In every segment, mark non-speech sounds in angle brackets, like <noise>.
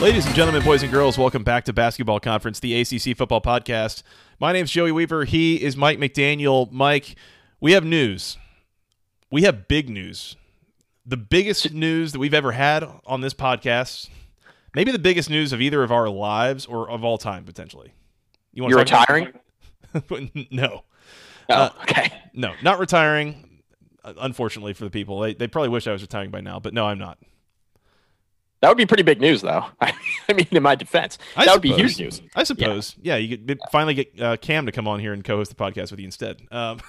Ladies and gentlemen, boys and girls, welcome back to Basketball Conference, the ACC Football Podcast. My name's Joey Weaver. He is Mike McDaniel. Mike, we have news. We have big news. The biggest news that we've ever had on this podcast. Maybe the biggest news of either of our lives or of all time, potentially. You want You're retiring? <laughs> no. Oh, uh, okay. No, not retiring. Unfortunately for the people, they, they probably wish I was retiring by now, but no, I'm not. That would be pretty big news, though. <laughs> I mean, in my defense, I that suppose. would be huge news. I suppose. Yeah, yeah you could finally get uh, Cam to come on here and co-host the podcast with you instead. Um,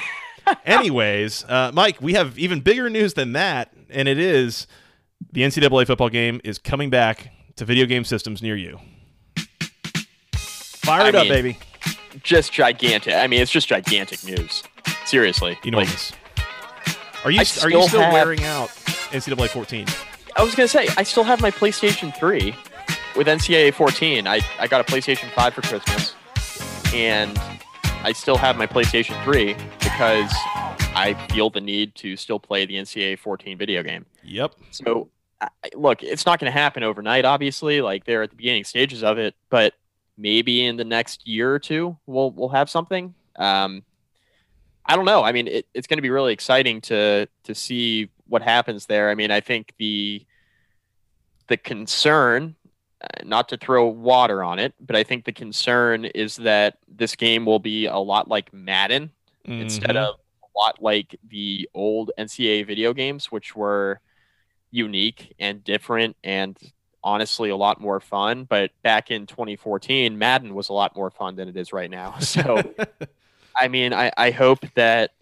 <laughs> anyways, uh, Mike, we have even bigger news than that, and it is the NCAA football game is coming back to video game systems near you. Fire I it mean, up, baby! Just gigantic. I mean, it's just gigantic news. Seriously, enormous. Like, are you are you still have... wearing out NCAA 14? I was gonna say I still have my PlayStation 3 with NCAA 14. I, I got a PlayStation 5 for Christmas, and I still have my PlayStation 3 because I feel the need to still play the NCAA 14 video game. Yep. So, I, look, it's not going to happen overnight. Obviously, like they're at the beginning stages of it, but maybe in the next year or two, we'll we'll have something. Um, I don't know. I mean, it, it's going to be really exciting to to see what happens there. I mean, I think the the concern, uh, not to throw water on it, but I think the concern is that this game will be a lot like Madden mm-hmm. instead of a lot like the old NCAA video games, which were unique and different and honestly a lot more fun. But back in 2014, Madden was a lot more fun than it is right now. <laughs> So, <laughs> I mean, I, I hope that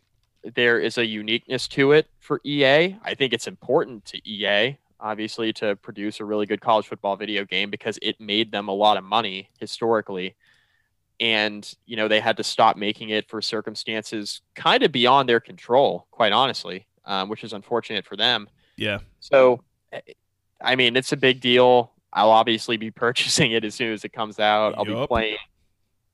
there is a uniqueness to it for EA. I think it's important to EA, obviously, to produce a really good college football video game because it made them a lot of money historically. And, you know, they had to stop making it for circumstances kind of beyond their control, quite honestly, um, which is unfortunate for them. Yeah. So, I mean, it's a big deal. I'll obviously be <laughs> purchasing it as soon as it comes out. I'll be playing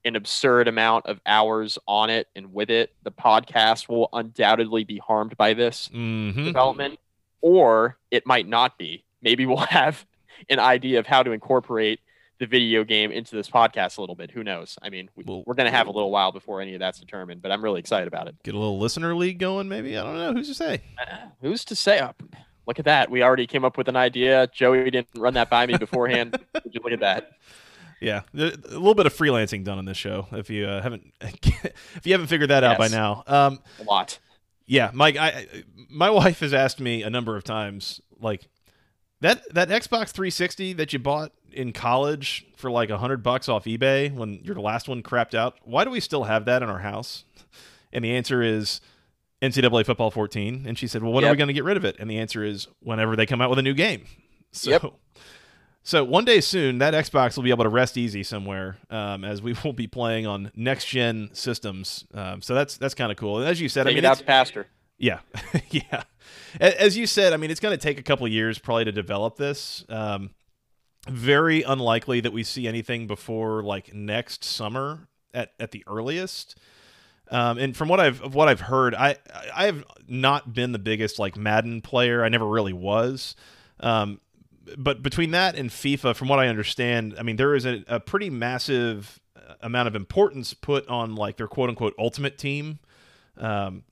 an absurd amount of hours on it and with it. The podcast will undoubtedly be harmed by this mm-hmm. development, or it might not be. Maybe we'll <laughs> have an idea of how to incorporate the video game into this podcast a little bit. Who knows? I mean, we, are going to have a little while before any of that's determined, but I'm really excited about it. Get a little listener league going, maybe. I don't know. Who's to say? Uh, who's to say? Oh, look at that. We already came up with an idea. Joey didn't run that by me beforehand. Would <laughs> you look at that? Yeah, a little bit of freelancing done on this show. If you uh, haven't, <laughs> if you haven't figured that yes. out by now, um, a lot. Yeah, Mike. I my <laughs> wife has asked me a number of times, like that that Xbox 360 that you bought in college for like a hundred bucks off eBay when your last one crapped out. Why do we still have that in our house? And the answer is NCAA Football 14. And she said, "Well, when yep. are we going to get rid of it?" And the answer is whenever they come out with a new game. So. Yep. So one day soon, that Xbox will be able to rest easy somewhere, um, as we <laughs> will be playing on next gen systems. Um, so that's that's kind of cool. And as you said, Take I mean, it out faster. Yeah, <laughs> yeah. As you said, I mean, it's going to take a couple years probably to develop this. Um, very unlikely that we see anything before like next summer at at the earliest. Um, and from what I've what I've heard, I I have not been the biggest like Madden player. I never really was. Um, but between that and FIFA, from what I understand, I mean there is a, a pretty massive uh, amount of importance put on like their quote unquote ultimate team, um,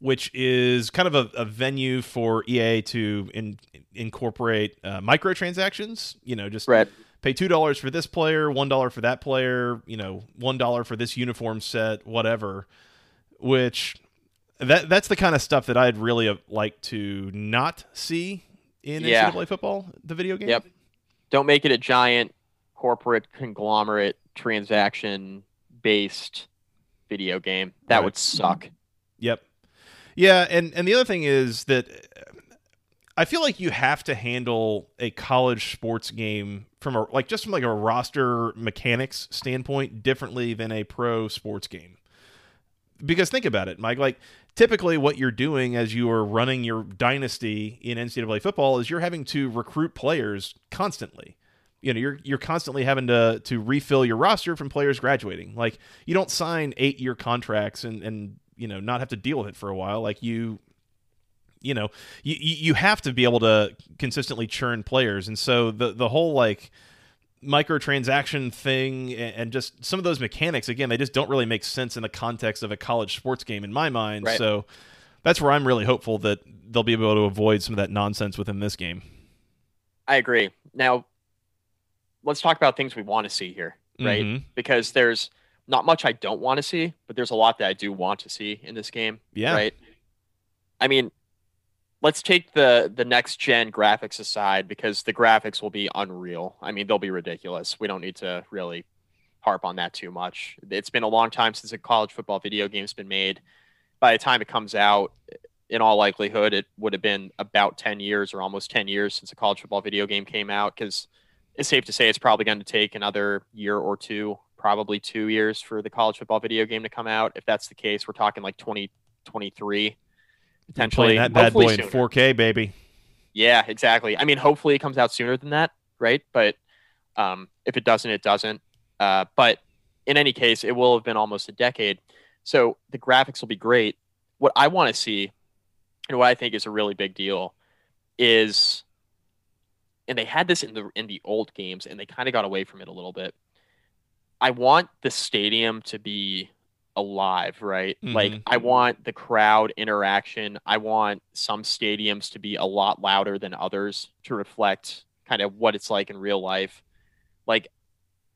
which is kind of a, a, venue for EA to in, incorporate uh, microtransactions. You know, just right. pay two dollars for this player, one dollar for that player. You know, one dollar for this uniform set, whatever. Which that that's the kind of stuff that I'd really like to not see in Yeah. NCAA football, the video game. Yep. Don't make it a giant corporate conglomerate transaction based video game. That Right. would suck. Yep. Yeah, and and the other thing is that I feel like you have to handle a college sports game from a like just from like a roster mechanics standpoint differently than a pro sports game. Because think about it, Mike, like typically what you're doing as you are running your dynasty in NCAA football is you're having to recruit players constantly. You know, you're you're constantly having to to refill your roster from players graduating. Like you don't sign eight year contracts and and you know not have to deal with it for a while. Like you you know you you have to be able to consistently churn players and so the the whole like microtransaction thing and just some of those mechanics again they just don't really make sense in the context of a college sports game in my mind Right. so that's where i'm really hopeful that they'll be able to avoid some of that nonsense within this game I agree. Now, let's talk about things we want to see here, right? Mhm. Because there's not much I don't want to see, but there's a lot that I do want to see in this game. yeah Right. I mean, let's take the the next gen graphics aside because the graphics will be unreal. I mean, they'll be ridiculous. We don't need to really harp on that too much. It's been a long time since a college football video game's been made. By the time it comes out, in all likelihood, it would have been about 10 years or almost 10 years since a college football video game came out because it's safe to say it's probably going to take another year or two, probably two years for the college football video game to come out. If that's the case, we're talking like 2023 potentially. that bad boy in 4k baby Yeah, exactly. I mean, hopefully it comes out sooner than that, right? But um, if it doesn't, it doesn't. Uh, but in any case, it will have been almost a decade. So the graphics will be great. What I want to see, and what I think is a really big deal, is, and they had this in the in the old games, and they kind of got away from it a little bit. I want the stadium to be alive, right? Like Mhm. I want the crowd interaction. I want some stadiums to be a lot louder than others to reflect kind of what it's like in real life. Like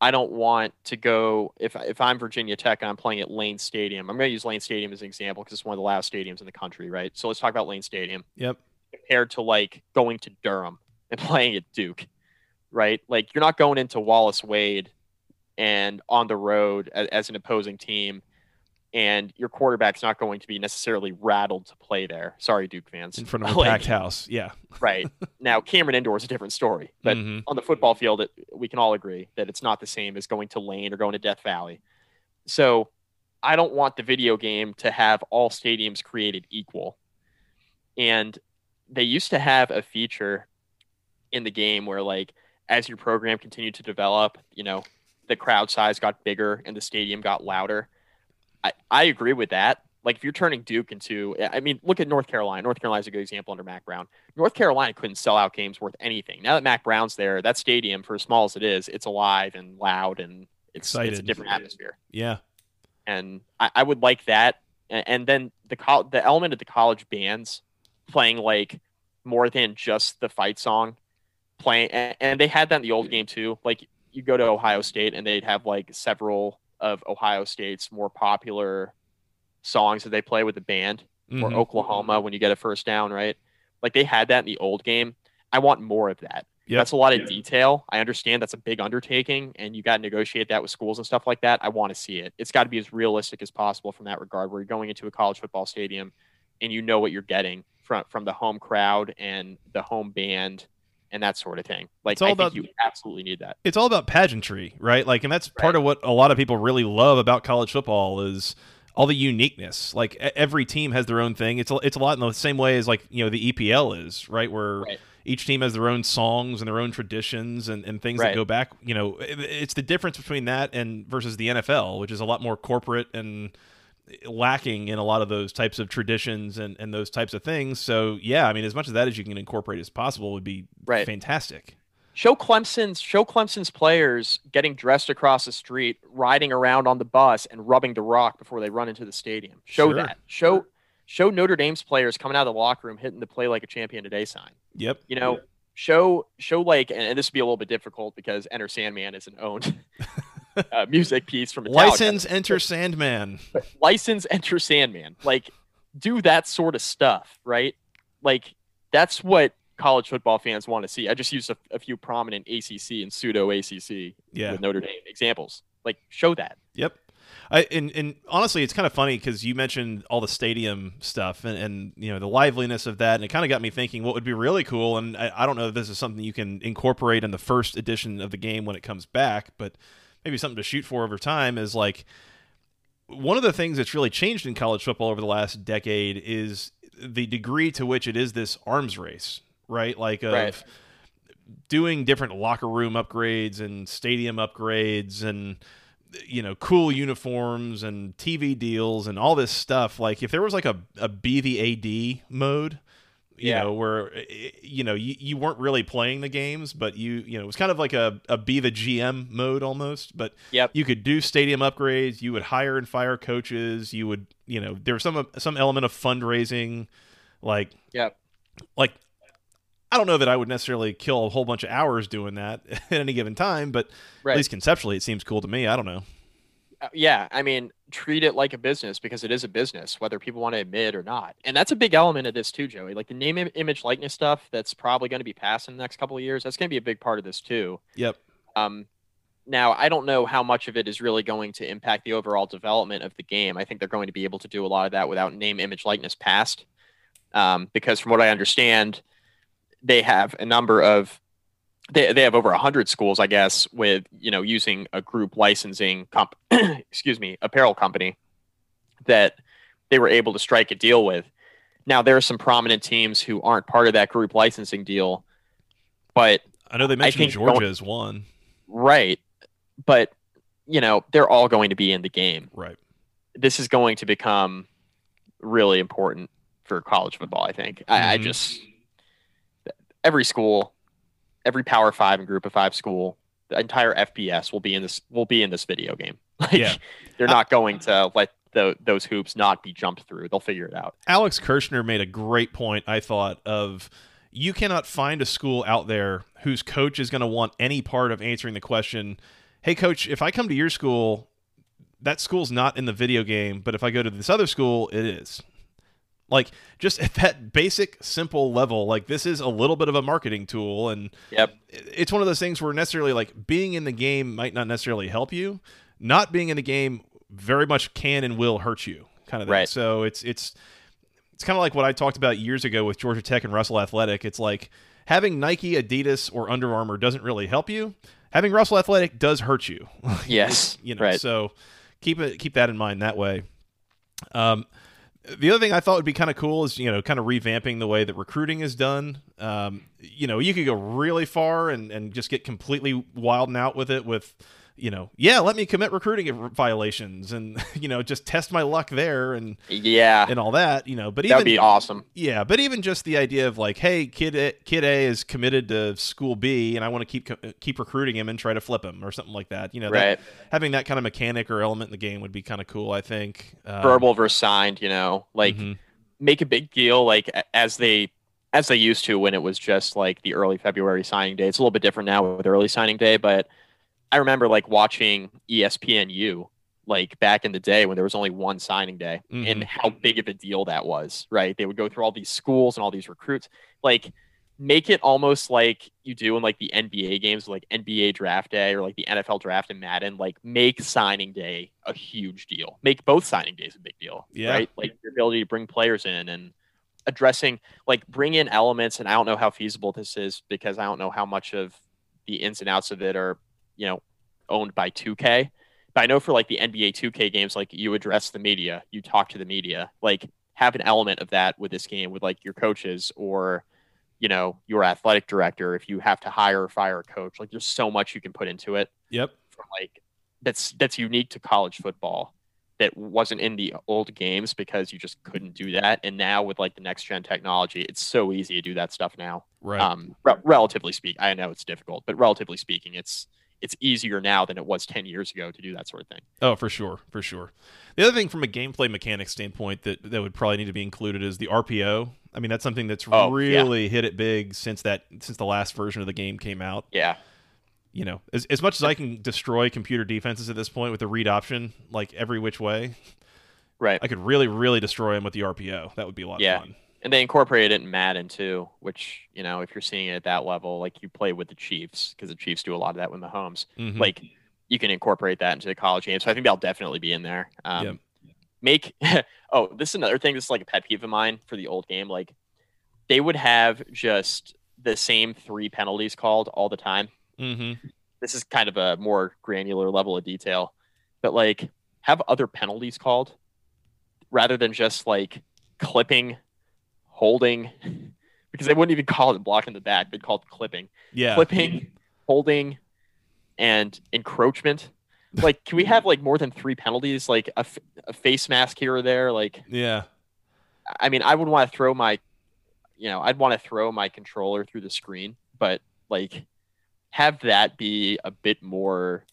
I don't want to go if if I'm Virginia Tech and I'm playing at Lane Stadium. I'm going to use Lane Stadium as an example because it's one of the loudest stadiums in the country, right? So let's talk about Lane Stadium yep compared to like going to Durham and <laughs> playing at Duke, right? Like you're not going into Wallace Wade and on the road as, as an opposing team, and your quarterback's not going to be necessarily rattled to play there. Sorry, Duke fans. in front of <laughs> a Like, packed house yeah <laughs> right now, Cameron Indoor is a different story, but Mhm. on the football field, it, we can all agree that it's not the same as going to Lane or going to Death Valley. So I don't want the video game to have all stadiums created equal. And they used to have a feature in the game where, like, as your program continued to develop, you know, the crowd size got bigger and the stadium got louder. I, I agree with that. Like, if you're turning Duke into, I mean, look at North Carolina. North Carolina's a good example under Mack Brown. North Carolina couldn't sell out games worth anything. Now that Mack Brown's there, that stadium, for as small as it is, it's alive and loud and it's, it's a different atmosphere. yeah And I, I would like that. And, and then the col- the element of the college bands playing like more than just the fight song, playing, and, and they had that in the old game too. Like you go to Ohio State and they'd have like several of Ohio State's more popular songs that they play with the band or Mhm. Oklahoma when you get a first down, right? Like they had that in the old game. I want more of that. Yep. That's a lot of detail. I understand that's a big undertaking and you got to negotiate that with schools and stuff like that. I want to see it. It's got to be as realistic as possible from that regard where you're going into a college football stadium and you know what you're getting from from the home crowd and the home band and that sort of thing. Like It's all I think about- you absolutely need that. it's all about pageantry, right? Like, and that's part of what a lot of people really love about college football is all the uniqueness. Like every team has their own thing. It's a, it's a lot in the same way as like you know the EPL is, right? Where Right. each team has their own songs and their own traditions and, and things that go back. You know, it- it's the difference between that and versus the NFL, which is a lot more corporate and lacking in a lot of those types of traditions and, and those types of things. So yeah, I mean, as much of that as you can incorporate as possible would be Right. fantastic. show Clemson's show Clemson's players getting dressed across the street, riding around on the bus, and rubbing the rock before they run into the stadium. Show Sure. that. Show show Notre Dame's players coming out of the locker room hitting the play like a champion today sign. Yep. You know, show show like, and, and this would be a little bit difficult because Enter Sandman isn't owned <laughs> uh, music piece from Metallica. License enter Sandman. license enter Sandman. Like, do that sort of stuff, right? Like, that's what college football fans want to see. I just used a, a few prominent ACC and pseudo ACC Yeah. with Notre Dame examples. Like show that. Yep. I, and, and honestly, it's kind of funny because you mentioned all the stadium stuff and, and you know the liveliness of that, and it kind of got me thinking what would be really cool. And I, I don't know if this is something you can incorporate in the first edition of the game when it comes back, but maybe something to shoot for over time is like one of the things that's really changed in college football over the last decade is the degree to which it is this arms race, right? Like of Right. doing different locker room upgrades and stadium upgrades and you know cool uniforms and TV deals and all this stuff. Like if there was like a a be the AD mode, you Yeah. know, where eh, you know you, you weren't really playing the games, but you you know it was kind of like a a be the GM mode almost. But Yep. you could do stadium upgrades. You would hire and fire coaches. You would you know there was some some element of fundraising, like Yep. like I don't know that I would necessarily kill a whole bunch of hours doing that <laughs> at any given time, but Right. at least conceptually it seems cool to me. I don't know. Uh, yeah, I mean, treat it like a business because it is a business, whether people want to admit or not. And that's a big element of this too, Joey. Like the name, image, likeness stuff that's probably going to be passed in the next couple of years. That's going to be a big part of this too. Yep. Um, now, I don't know how much of it is really going to impact the overall development of the game. I think they're going to be able to do a lot of that without name, image, likeness passed. Um, because from what I understand, they have a number of they, they have over 100 schools i guess with you know using a group licensing comp <clears throat> excuse me apparel company that they were able to strike a deal with now there are some prominent teams who aren't part of that group licensing deal but I know they mentioned Georgia as one. right but you know they're all going to be in the game Right. this is going to become really important for college football. I think. I, I Mhm. just every school, every Power Five and Group of Five school, the entire FBS will be in this will be in this video game. <laughs> Like Yeah. they're not going to let the, those hoops not be jumped through. They'll figure it out. Alex Kirshner made a great point, I thought, of you cannot find a school out there whose coach is going to want any part of answering the question, hey, coach, if I come to your school, that school's not in the video game, but if I go to this other school, it is. Like, just at that basic, simple level, like, this is a little bit of a marketing tool. And Yep. it's one of those things where necessarily, like, being in the game might not necessarily help you. Not being in the game very much can and will hurt you, kind of thing. Right. So it's, it's, it's kind of like what I talked about years ago with Georgia Tech and Russell Athletic. It's like having Nike, Adidas, or Under Armour doesn't really help you. Having Russell Athletic does hurt you. <laughs> Yes. you know, right. so keep it keep that in mind that way. Um, the other thing I thought would be kind of cool is you know kind of revamping the way that recruiting is done. Um, you know, you could go really far and and just get completely wild and out with it with. You know, yeah, let me commit recruiting violations and <laughs> you know just test my luck there and yeah. and all that. You know, but That even would be awesome. yeah, but even just the idea of like, hey, kid A, kid A is committed to school B, and I want to keep keep recruiting him and try to flip him or something like that. You know, that- having that kind of mechanic or element in the game would be kind of cool. I think. Um, Verbal versus signed. You know, like mhm. make a big deal like as they as they used to when it was just like the early February signing day. It's a little bit different now with early signing day, but I remember like watching ESPNU like back in the day when there was only one signing day and Mhm. how big of a deal that was, right? They would go through all these schools and all these recruits. Like make it almost like you do in like the NBA games, like NBA draft day or like the NFL draft in Madden, like make signing day a huge deal. Make both signing days a big deal. Yeah. Right. Like your ability to bring players in and addressing like bring in elements and I don't know how feasible this is because I don't know how much of the ins and outs of it are, you know, owned by 2K. But I know for like the NBA 2K games, like you address the media, you talk to the media, like have an element of that with this game with like your coaches or you know your athletic director if you have to hire or fire a coach like there's so much you can put into it Yep. from like that's that's unique to college football that wasn't in the old games because you just couldn't do that and now with like the next gen technology it's so easy to do that stuff now Right. um re- relatively speaking i know it's difficult but relatively speaking it's it's easier now than it was 10 years ago to do that sort of thing oh, for sure, for sure. The other thing from a gameplay mechanics standpoint that that would probably need to be included is the RPO. I mean, that's something that's Oh, yeah. really hit it big since that since the last version of the game came out. yeah You know, as as much as I can destroy computer defenses at this point with the read option, like every which way, right I could really, really destroy them with the RPO. That would be a lot Yeah. of fun. And they incorporated it in Madden too, which you know if you're seeing it at that level, like you play with the Chiefs because the Chiefs do a lot of that with Mahomes. Mhm. Like you can incorporate that into the college game, so I think that'll definitely be in there. Um, Yep. Make <laughs> oh, this is another thing. This is like a pet peeve of mine for the old game. Like they would have just the same three penalties called all the time. hmm This is kind of a more granular level of detail, but like have other penalties called rather than just like clipping, holding, because they wouldn't even call it blocking the back. They'd call it clipping, Yeah. clipping, holding, and encroachment. Like, can we have like more than three penalties? Like a, f- a face mask here or there? Like, Yeah. I mean, I would want to throw my, you know, I'd want to throw my controller through the screen, but like, have that be a bit more,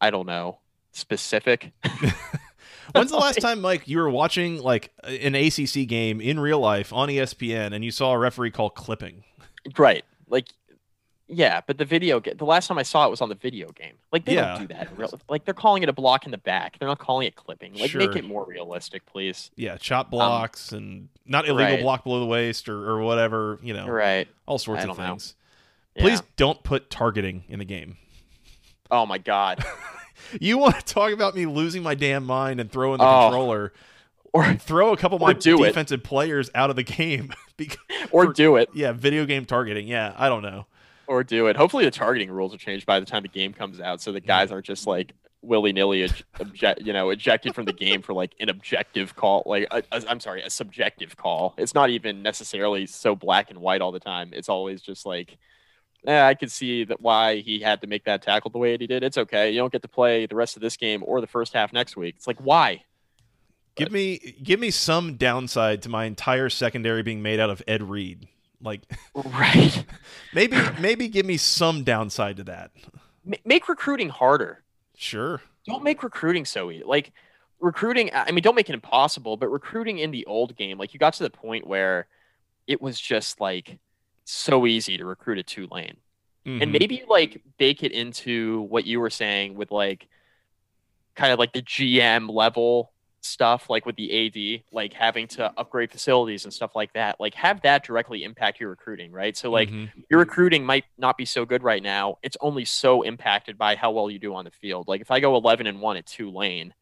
I don't know, specific. <laughs> When's the <laughs> last time, Mike, you were watching like an ACC game in real life on ESPN and you saw a referee call clipping? Right. Like, yeah, but the video game, the last time I saw it was on the video game. Like, they Yeah. don't do that. in real- Like, they're calling it a block in the back. They're not calling it clipping. Like, make it more realistic, please. Yeah, chop blocks and not illegal Um, right. block below the waist or, or whatever, you know, Right. all sorts of things. Yeah. Please don't put targeting in the game. Oh, my God. <laughs> You want to talk about me losing my damn mind and throwing the Oh. controller? Or, Throw a couple of my do it. defensive players out of the game. <laughs> because, or For- do it. yeah, video game targeting. Yeah, I don't know. Or do it. Hopefully, the targeting rules are changed by the time the game comes out, so the guys aren't just like willy nilly, object, you know, ejected from the game for like an objective call. Like, i a, I'm sorry, a subjective call. It's not even necessarily so black and white all the time. It's always just like, yeah, I could see that why he had to make that tackle the way that he did. It's okay. You don't get to play the rest of this game or the first half next week. It's like, why? Give me give me some downside to my entire secondary being made out of Ed Reed. Like Right. <laughs> maybe maybe give me some downside to that. Ma- Make recruiting harder. Sure. don't make recruiting so easy. Like recruiting, I mean, don't make it impossible, but recruiting in the old game, like you got to the point where it was just like so easy to recruit a Tulane. And Mhm. maybe like bake it into what you were saying with like kind of like the GM level stuff, like with the AD, like having to upgrade facilities and stuff like that. Like have that directly impact your recruiting, right? So like Mhm. your recruiting might not be so good right now. It's only so impacted by how well you do on the field. Like if I go 11 and 1 at Tulane,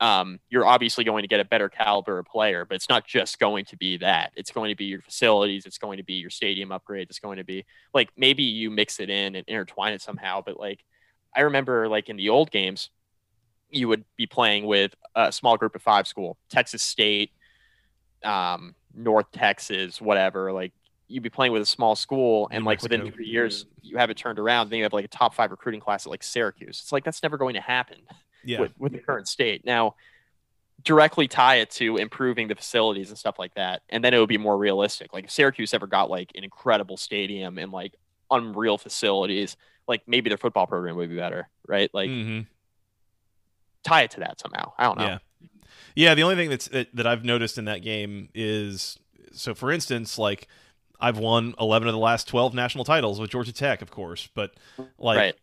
um, you're obviously going to get a better caliber of player, but it's not just going to be that. It's going to be your facilities. It's going to be your stadium upgrades. It's going to be like maybe you mix it in and intertwine it somehow. But like I remember like in the old games, you would be playing with a small group of five school, Texas State, um, North Texas, whatever. Like you'd be playing with a small school, and New like within three years, you have it turned around. Then you have like a top five recruiting class at like Syracuse. It's like that's never going to happen Yeah. with, with the current state. Now, directly tie it to improving the facilities and stuff like that, and then it would be more realistic. Like if Syracuse ever got like an incredible stadium and like unreal facilities, like maybe their football program would be better, right? Like Mhm. tie it to that somehow. I don't know. Yeah. Yeah, the only thing that's that, that I've noticed in that game is so for instance, like I've won 11 of the last 12 national titles with Georgia Tech, of course, but like right.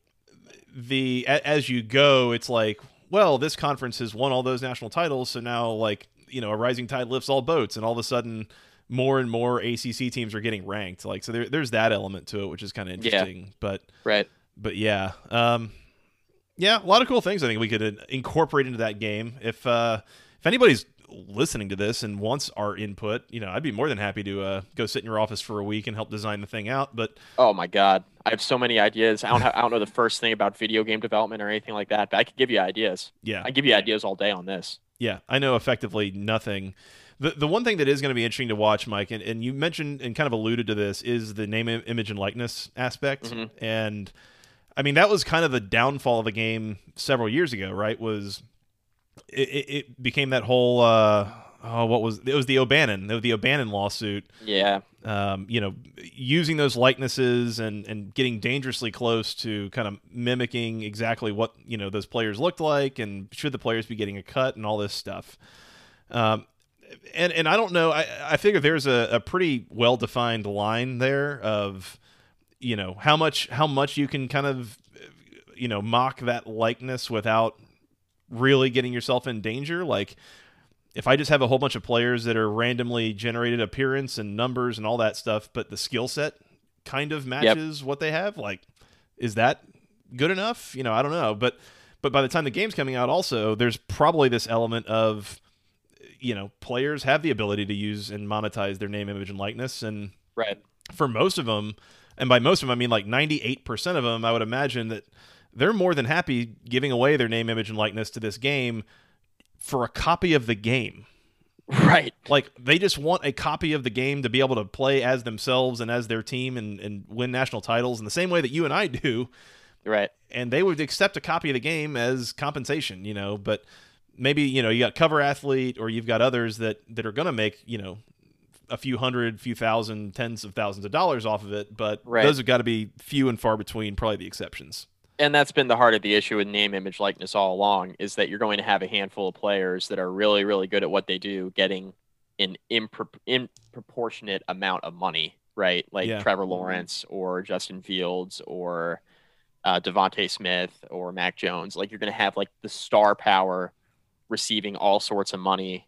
The a, as you go, it's like, well, this conference has won all those national titles, so now like, you know, a rising tide lifts all boats and all of a sudden more and more ACC teams are getting ranked. Like so there, there's that element to it which is kind of Yeah. interesting, but Right. but yeah, um, yeah, a lot of cool things I think we could uh, incorporate into that game. If uh, if anybody's listening to this and wants our input, you know, I'd be more than happy to uh, go sit in your office for a week and help design the thing out. But Oh my god, I have so many ideas. I don't have, I don't know the first thing about video game development or anything like that, but I could give you ideas. yeah, I give you ideas all day on this. yeah, I know effectively nothing. The, the one thing that is going to be interesting to watch, Mike, and, and you mentioned and kind of alluded to this, is the name, image, and likeness aspect. Mhm. And I mean, that was kind of the downfall of the game several years ago, right? Was it, it, became that whole uh, oh, what was it was the O'Bannon, the, the O'Bannon lawsuit. Yeah. Um, you know, using those likenesses and and getting dangerously close to kind of mimicking exactly what you know those players looked like, and should the players be getting a cut and all this stuff. Um, and and I don't know. I I figure there's a, a pretty well defined line there of you know how much how much you can kind of you know mock that likeness without really getting yourself in danger. Like if I just have a whole bunch of players that are randomly generated appearance and numbers and all that stuff, but the skill set kind of matches yep. what they have, like, is that good enough? You know, I don't know. But but by the time the game's coming out, also there's probably this element of you know players have the ability to use and monetize their name, image, and likeness, and right for most of them, and by most of them I mean like 98% of them, I would imagine that they're more than happy giving away their name, image, and likeness to this game for a copy of the game. <laughs> Right. Like they just want a copy of the game to be able to play as themselves and as their team and, and win national titles in the same way that you and I do. Right. And they would accept a copy of the game as compensation, you know, but maybe, you know, you got cover athlete or you've got others that, that are going to make, you know, a few hundred, few thousand, tens of thousands of dollars off of it, but right. those have got to be few and far between, probably the exceptions and that's been the heart of the issue with name image likeness all along is that you're going to have a handful of players that are really really good at what they do getting an impro- proportionate amount of money right? Like yeah. trevor lawrence or justin fields or uh, devonta smith or mac jones. Like you're going to have like the star power receiving all sorts of money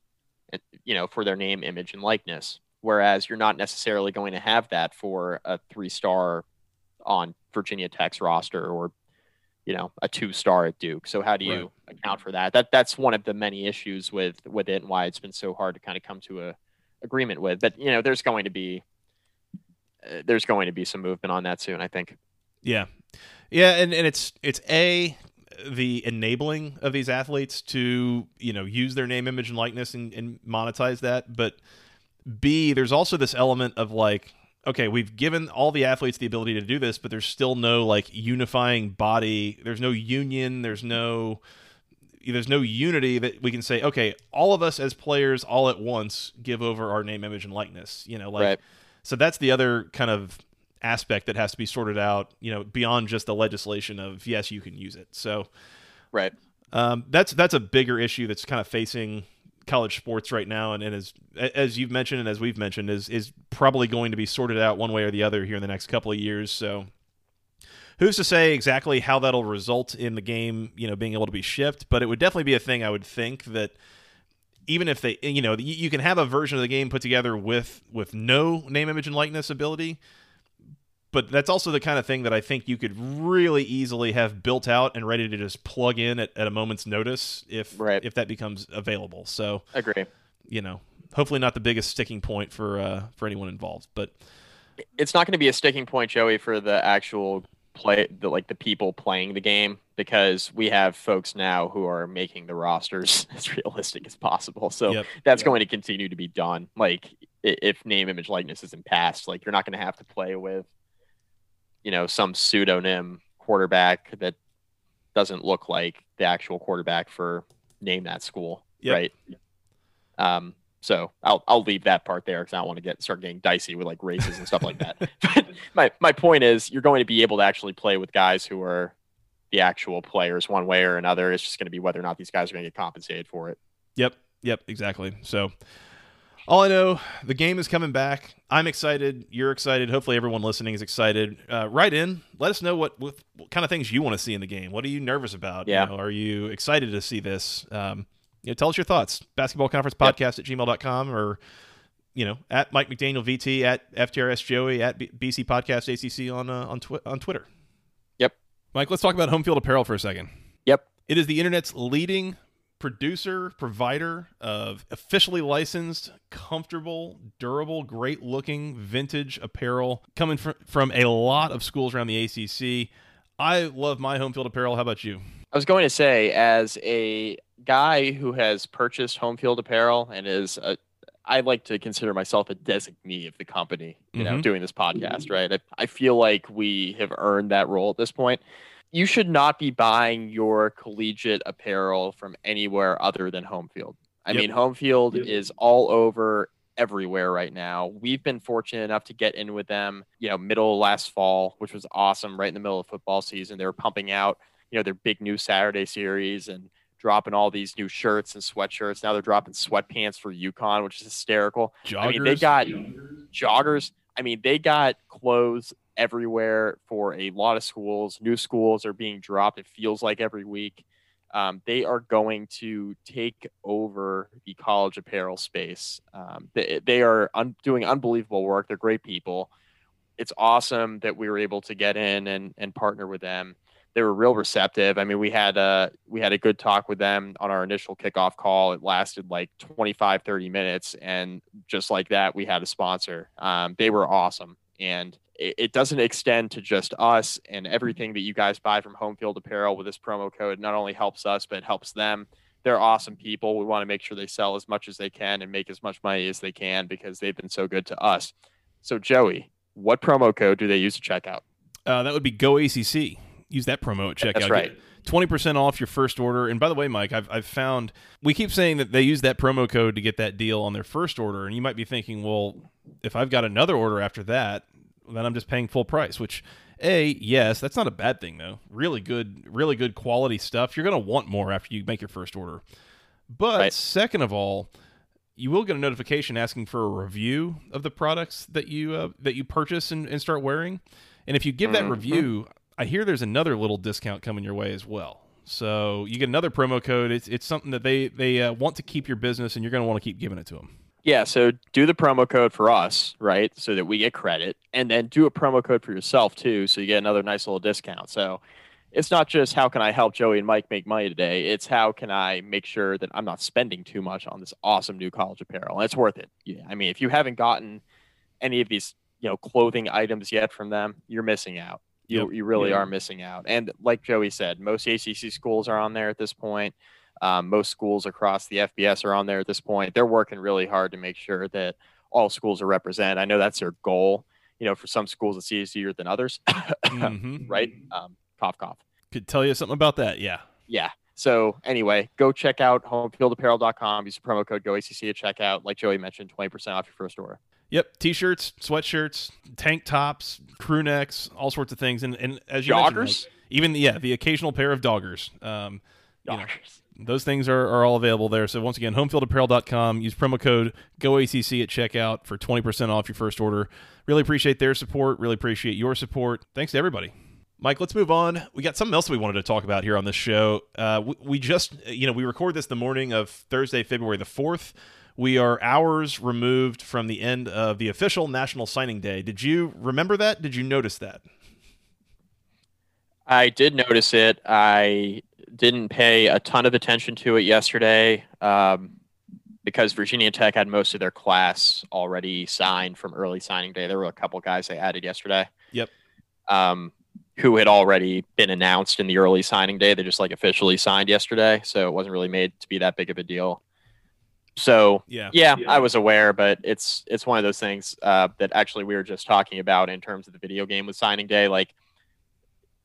you know for their name image and likeness. Whereas you're not necessarily going to have that for a three star on Virginia Tech's roster or you know a two star at Duke. So how do you right. account for that? That that's one of the many issues with with it and why it's been so hard to kind of come to a agreement with. But you know, there's going to be uh, there's going to be some movement on that soon. I think. Yeah, yeah, and and it's it's a the enabling of these athletes to you know use their name, image, and likeness and, and monetize that, but. B, there's also this element of like, okay, we've given all the athletes the ability to do this, but there's still no like unifying body. There's no union. There's no there's no unity that we can say, okay, all of us as players all at once give over our name, image, and likeness. You know, like right. so that's the other kind of aspect that has to be sorted out. You know, beyond just the legislation of yes, you can use it. So, right. Um, that's that's a bigger issue that's kind of facing college sports right now, and, and as as you've mentioned and as we've mentioned, is is probably going to be sorted out one way or the other here in the next couple of years. So, who's to say exactly how that'll result in the game, you know, being able to be shipped? But it would definitely be a thing I would think that even if they, you know, you can have a version of the game put together with with no name, image, and likeness ability, but that's also the kind of thing that I think you could really easily have built out and ready to just plug in at, at a moment's notice if right. if that becomes available. So I agree. You know, hopefully not the biggest sticking point for uh, for anyone involved, but it's not going to be a sticking point, Joey, for the actual play, the like the people playing the game, because we have folks now who are making the rosters <laughs> as realistic as possible. So yep. that's yep. going to continue to be done. Like if name, image, likeness isn't passed, like you're not going to have to play with you know some pseudonym quarterback that doesn't look like the actual quarterback for name that school, yep. right? Um, so I'll I'll leave that part there because I don't want to get start getting dicey with like races and stuff like that. <laughs> But my my point is, you're going to be able to actually play with guys who are the actual players one way or another. It's just going to be whether or not these guys are going to get compensated for it. Yep. Yep. Exactly. So all I know, the game is coming back. I'm excited. You're excited. Hopefully, everyone listening is excited. Uh, write in. Let us know what, what, what kind of things you want to see in the game. What are you nervous about? Yeah. You know, are you excited to see this? Um, you know, tell us your thoughts. Basketball Conference Podcast yep. at gmail.com or, you know, at Mike McDaniel VT, at FTRS Joey, at B- BC Podcast ACC on, uh, on, twi- on Twitter. Yep. Mike, let's talk about home field apparel for a second. Yep. It is the internet's leading producer, provider of officially licensed, comfortable, durable, great looking vintage apparel coming from, from a lot of schools around the ACC. I love my home field apparel. How about you? I was going to say, as a guy who has purchased home field apparel and is a I like to consider myself a designee of the company, you mm-hmm. know, doing this podcast, right? I, I feel like we have earned that role at this point you should not be buying your collegiate apparel from anywhere other than home field. I yep. mean, home field yep. is all over everywhere right now. We've been fortunate enough to get in with them, you know, middle last fall, which was awesome, right in the middle of football season. They were pumping out, you know, their big new Saturday series and dropping all these new shirts and sweatshirts. Now they're dropping sweatpants for UConn, which is hysterical. Joggers. I mean, they got joggers. I mean, they got clothes everywhere for a lot of schools. New schools are being dropped. It feels like every week. Um, they are going to take over the college apparel space. Um, they, they are un- doing unbelievable work. They're great people. It's awesome that we were able to get in and, and partner with them. They were real receptive. I mean, we had a we had a good talk with them on our initial kickoff call. It lasted like 25, 30 minutes, and just like that, we had a sponsor. Um, they were awesome, and it, doesn't extend to just us and everything that you guys buy from Home Field Apparel with this promo code. Not only helps us, but it helps them. They're awesome people. We want to make sure they sell as much as they can and make as much money as they can because they've been so good to us. So, Joey, what promo code do they use to check out? Uh, that would be Go ACC. Use that promo at checkout. That's right. Twenty percent off your first order. And by the way, Mike, I've I've found we keep saying that they use that promo code to get that deal on their first order, and you might be thinking, well, if I've got another order after that, then I'm just paying full price. Which, a yes, that's not a bad thing though. Really good, really good quality stuff. You're gonna want more after you make your first order. But Right. second of all, you will get a notification asking for a review of the products that you uh, that you purchase and, and start wearing. And if you give that Mhm. review, I hear there's another little discount coming your way as well. So you get another promo code. It's it's something that they they uh, want to keep your business, and you're going to want to keep giving it to them. Yeah, so do the promo code for us, right? So that we get credit, and then do a promo code for yourself too, so you get another nice little discount. So it's not just how can I help Joey and Mike make money today. It's how can I make sure that I'm not spending too much on this awesome new college apparel, and it's worth it. Yeah, I mean, if you haven't gotten any of these, you know, clothing items yet from them, you're missing out. You Yep. you really Yeah. are missing out. And like Joey said, most ACC schools are on there at this point. Um, most schools across the FBS are on there at this point. They're working really hard to make sure that all schools are represented. I know that's their goal. You know, for some schools it's easier than others, Mhm. <laughs> right? Um, cough, cough. Could tell you something about that. Yeah. Yeah. So anyway, go check out homefieldapparel.com. Use the promo code GoACC at checkout. Like Joey mentioned, 20% off your first order. Yep. T-shirts, sweatshirts, tank tops, crew necks, all sorts of things, and and as you mentioned, Joggers? Mike, even yeah, the occasional pair of doggers. Um, you know. Those things are, are all available there. So once again, homefieldapparel.com. Use promo code GoACC at checkout for 20% off your first order. Really appreciate their support. Really appreciate your support. Thanks to everybody. Mike, let's move on. We got something else we wanted to talk about here on this show. Uh, we, we just, you know, we record this the morning of Thursday, February the 4th. We are hours removed from the end of the official National Signing Day. Did you remember that? Did you notice that? I did notice it. I didn't pay a ton of attention to it yesterday um, because Virginia Tech had most of their class already signed from early signing day. There were a couple guys they added yesterday. Yep. Um, who had already been announced in the early signing day. They just like officially signed yesterday, so it wasn't really made to be that big of a deal. So Yeah. yeah, Yeah. I was aware, but it's it's one of those things uh, that actually we were just talking about in terms of the video game with signing day. Like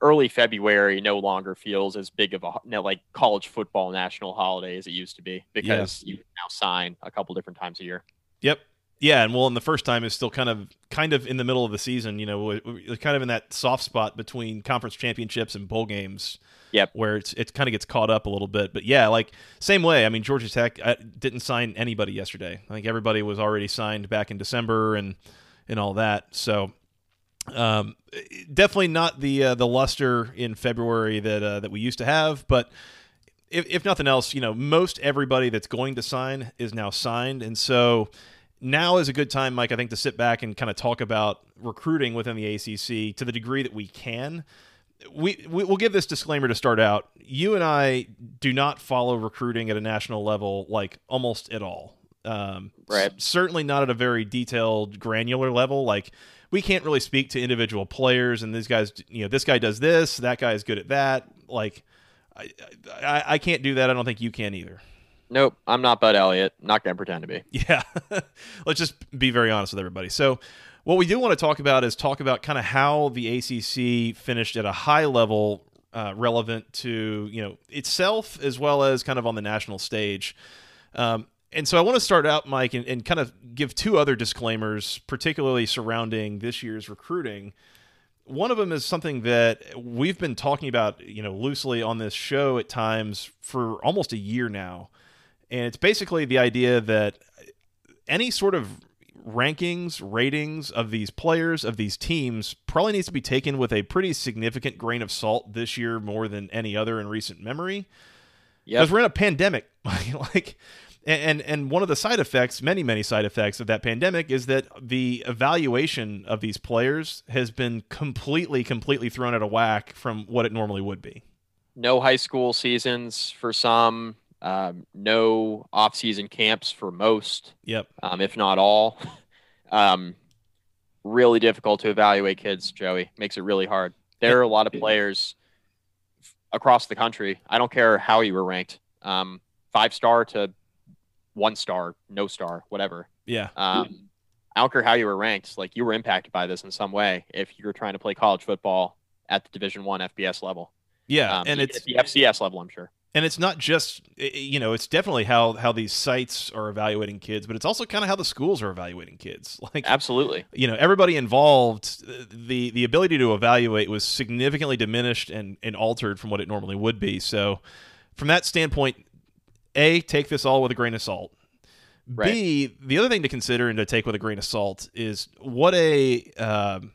early February no longer feels as big of a you know, like college football national holiday as it used to be because you can now sign a couple different times a year. Yep. Yeah, and well, and the first time is still kind of kind of in the middle of the season. You know, kind of in that soft spot between conference championships and bowl games. Yep. Where it's it kind of gets caught up a little bit, but yeah, like same way. I mean, Georgia Tech uh, didn't sign anybody yesterday. I think everybody was already signed back in December and and all that. So um, definitely not the uh, the luster in February that uh, that we used to have, but if, if nothing else, you know, most everybody that's going to sign is now signed, and so now is a good time, Mike. I think to sit back and kind of talk about recruiting within the ACC to the degree that we can. We, we will give this disclaimer to start out. You and I do not follow recruiting at a national level like almost at all. Um, Right. s- certainly not at a very detailed, granular level. Like we can't really speak to individual players and these guys. You know, this guy does this, that guy is good at that. Like I, I, I can't do that. I don't think you can either. Nope, I'm not Bud Elliott. Not gonna pretend to be. <laughs> Yeah. <laughs> Let's just be very honest with everybody. So, what we do want to talk about is talk about kind of how the ACC finished at a high level uh, relevant to, you know, itself as well as kind of on the national stage. Um, and so I want to start out, Mike, and, and kind of give two other disclaimers, particularly surrounding this year's recruiting. One of them is something that we've been talking about, you know, loosely on this show at times for almost a year now. And it's basically the idea that any sort of rankings, ratings of these players, of these teams, probably needs to be taken with a pretty significant grain of salt this year more than any other in recent memory. Yep. because we're in a pandemic. <laughs> like, and and one of the side effects, many many side effects of that pandemic, is that the evaluation of these players has been completely completely thrown out of whack from what it normally would be. No high school seasons for some. Um, no off-season camps for most, Yep. um, if not all. <laughs> Um, really difficult to evaluate kids. Joey makes it really hard. There are a lot of players across the country. I don't care how you were ranked, um, five star to one star, no star, whatever. Yeah. Um, I don't care how you were ranked. Like you were impacted by this in some way if you were trying to play college football at the Division One FBS level. Yeah. Um, and it's at the FCS level, I'm sure. and it's not just you know it's definitely how how these sites are evaluating kids, but it's also kind of how the schools are evaluating kids. <laughs> Like Absolutely. you know everybody involved the the ability to evaluate was significantly diminished and and altered from what it normally would be so from that standpoint a take this all with a grain of salt b the other thing to consider and to take with a grain of salt is what a um,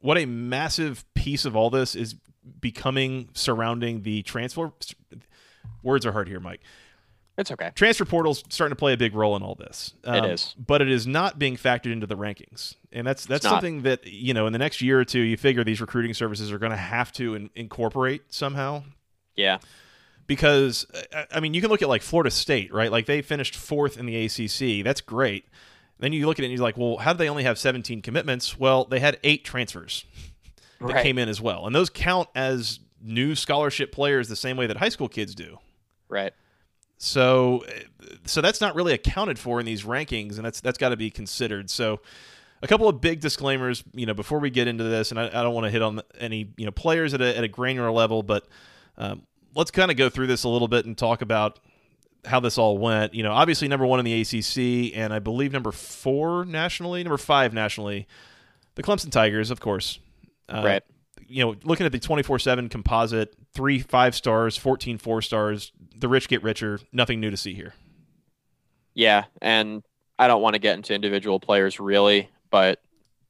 what a massive piece of all this is becoming surrounding the transfer words are hard here mike It's okay. transfer portal's starting to play a big role in all this. Um, It is. but it is not being factored into the rankings, and that's that's something that you know in the next year or two, you figure these recruiting services are going to have to in, incorporate somehow. Yeah. Because I- I mean, you can look at like Florida State, right? Like they finished fourth in the ACC. That's great. Then you look at it and you're like, well, how did they only have 17 commitments? Well, they had eight transfers that Right. came in as well, and those count as new scholarship players the same way that high school kids do. Right. So, so that's not really accounted for in these rankings, and that's that's got to be considered. So, a couple of big disclaimers, you know, before we get into this, and I, I don't want to hit on any you know players at a, at a granular level, but um, let's kind of go through this a little bit and talk about how this all went. You know, obviously number one in the ACC, and I believe number four nationally, number five nationally, the Clemson Tigers, of course. Uh, right. you know, looking at the 24 7 composite, three five stars, 14 four stars, the rich get richer. Nothing new to see here. Yeah. And I don't want to get into individual players really, but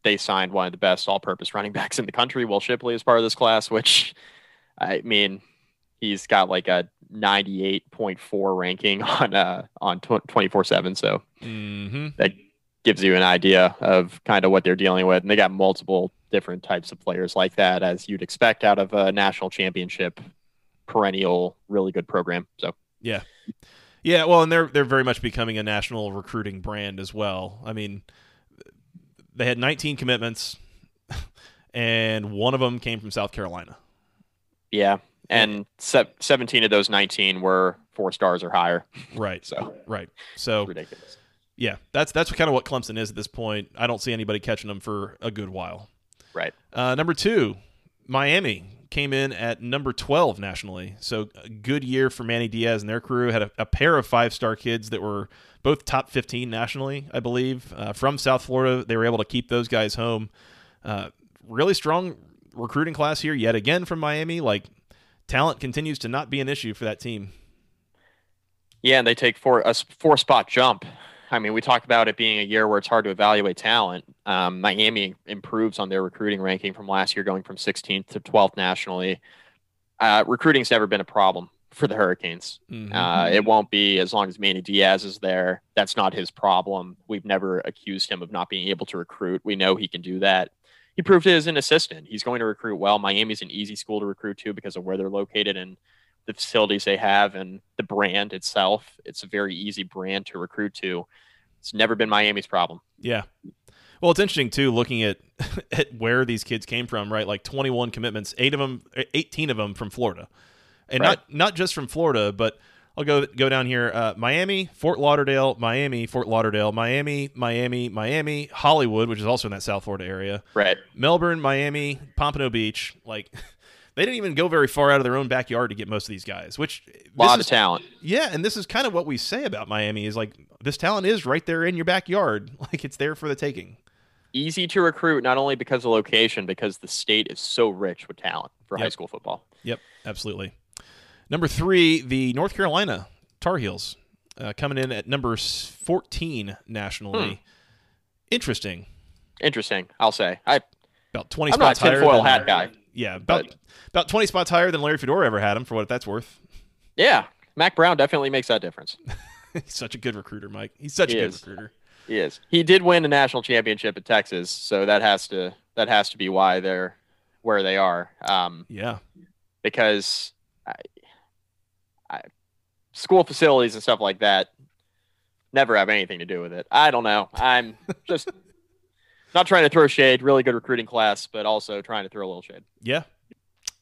they signed one of the best all purpose running <laughs> backs in the country. Will Shipley is part of this class, which I mean, he's got like a 98.4 ranking <laughs> on uh on 24/7 so Mm-hmm. that gives you an idea of kind of what they're dealing with and they got multiple different types of players like that as you'd expect out of a national championship perennial really good program so Yeah. Yeah, well, and they're they're very much becoming a national recruiting brand as well. I mean, they had 19 commitments, <laughs> and one of them came from South Carolina. yeah and se- 17 of those 19 were four stars or higher Right. so Right. So ridiculous yeah, that's that's kind of what Clemson is at this point. I don't see anybody catching them for a good while. right Uh, number two, Miami came in at number 12 nationally. So a good year for Manny Diaz and their crew. Had a, a pair of five star kids that were both top 15 nationally, I believe, uh, from South Florida. They were able to keep those guys home. Uh, really strong recruiting class here yet again from Miami. Like talent continues to not be an issue for that team. Yeah, and they take four a four spot jump. I mean, we talk about it being a year where it's hard to evaluate talent. Um, Miami improves on their recruiting ranking from last year, going from 16th to 12th nationally. Uh, recruiting's never been a problem for the Hurricanes. Mhm. Uh, it won't be as long as Manny Diaz is there. That's not his problem. We've never accused him of not being able to recruit. We know he can do that. He proved it as an assistant. He's going to recruit well. Miami's an easy school to recruit to because of where they're located and the facilities they have and the brand itself. It's a very easy brand to recruit to. It's never been Miami's problem. Yeah. Well, it's interesting too, looking at <laughs> at where these kids came from. Right, like 21 commitments, eight of them, 18 of them from Florida, and Right. not not just from Florida, but I'll go go down here: uh, Miami, Fort Lauderdale, Miami, Fort Lauderdale, Miami, Miami, Miami, Hollywood, which is also in that South Florida area, Right. Melbourne, Miami, Pompano Beach. Like, <laughs> they didn't even go very far out of their own backyard to get most of these guys. Which A lot is- of talent. yeah, and this is kind of what we say about Miami: is like this talent is right there in your backyard, <laughs> like it's there for the taking. Easy to recruit, not only because of location, because the state is so rich with talent for high school football. Yep, absolutely. Number three, the North Carolina Tar Heels, uh, coming in at number 14 nationally. Hmm. Interesting. Interesting, I'll say. I About 20 I'm not a spots higher. tinfoil than- hat guy. Yeah, about but- about 20 spots higher than Larry Fedora ever had him, for what that's worth. Yeah, Mack Brown definitely makes that difference. <laughs> He's such a good recruiter, Mike. He's such He a good is. recruiter. He is. He did win a national championship at Texas, so that has to that has to be why they're where they are. Um, Yeah. because I, school facilities and stuff like that never have anything to do with it. I don't know. I'm <laughs> just not trying to throw shade. Really good recruiting class, but also trying to throw a little shade. Yeah.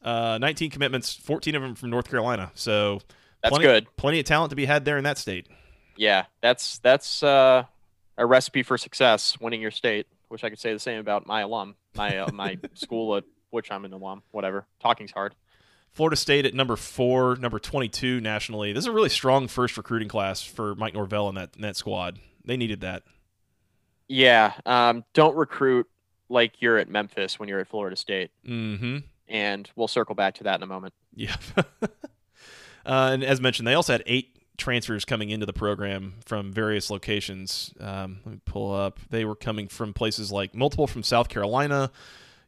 Uh, 19 commitments, 14 of them from North Carolina. So That's plenty, good. Plenty of talent to be had there in that state. Yeah, that's that's uh, a recipe for success. Winning your state. Wish I could say the same about my alum, my uh, my <laughs> school at which I'm an alum. Whatever. Talking's hard. Florida State at number four, number 22 nationally. This is a really strong first recruiting class for Mike Norvell and that, and that squad. They needed that. Yeah. Um, don't recruit like you're at Memphis when you're at Florida State, Mm-hmm. and we'll circle back to that in a moment. Yeah. <laughs> uh, and as mentioned, they also had eight transfers coming into the program from various locations. Um, let me pull up. They were coming from places like multiple from South Carolina.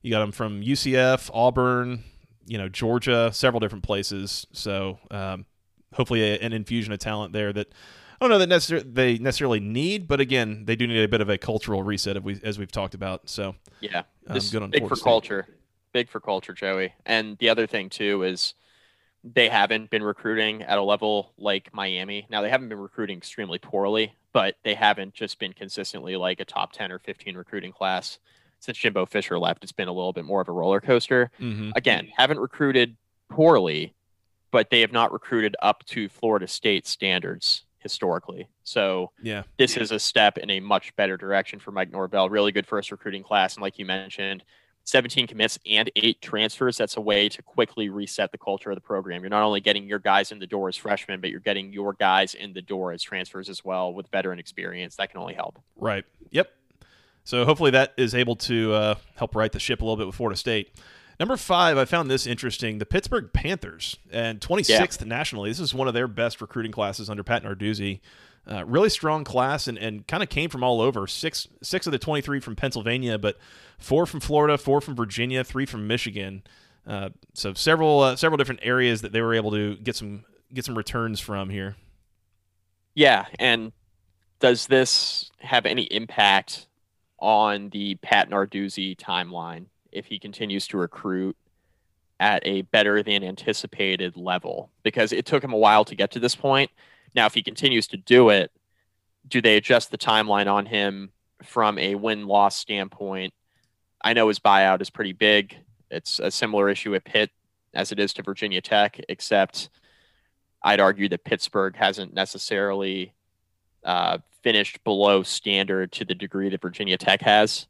You got them from UCF, Auburn, you know, Georgia, several different places. So um, hopefully a, an infusion of talent there that I don't know that necessar- they necessarily need, but again, they do need a bit of a cultural reset, as, we, as we've talked about. So Yeah, um, this good on big for State. culture, big for culture, Joey. And the other thing too is they haven't been recruiting at a level like Miami. Now they haven't been recruiting extremely poorly, but they haven't just been consistently like a top ten or fifteen recruiting class since Jimbo Fisher left. It's been a little bit more of a roller coaster. Mhm. Again, haven't recruited poorly, but they have not recruited up to Florida State standards historically. So Yeah. this is a step in a much better direction for Mike Norvell. Really good first recruiting class. And like you mentioned, 17 commits and eight transfers. That's a way to quickly reset the culture of the program. You're not only getting your guys in the door as freshmen, but you're getting your guys in the door as transfers as well with veteran experience. That can only help. Right. Yep. So hopefully that is able to uh, help right the ship a little bit with Florida State. Number five, I found this interesting. The Pittsburgh Panthers and 26th nationally. This is one of their best recruiting classes under Pat Narduzzi. Uh, really strong class and, and kind of came from all over. Six six of the 23 from Pennsylvania, but four from Florida, four from Virginia, three from Michigan. Uh, so several uh, several different areas that they were able to get some get some returns from here. Yeah. And does this have any impact on the Pat Narduzzi timeline if he continues to recruit at a better than anticipated level? Because it took him a while to get to this point. Now, if he continues to do it, do they adjust the timeline on him from a win loss standpoint? I know his buyout is pretty big. It's a similar issue at Pitt as it is to Virginia Tech, except I'd argue that Pittsburgh hasn't necessarily uh, finished below standard to the degree that Virginia Tech has.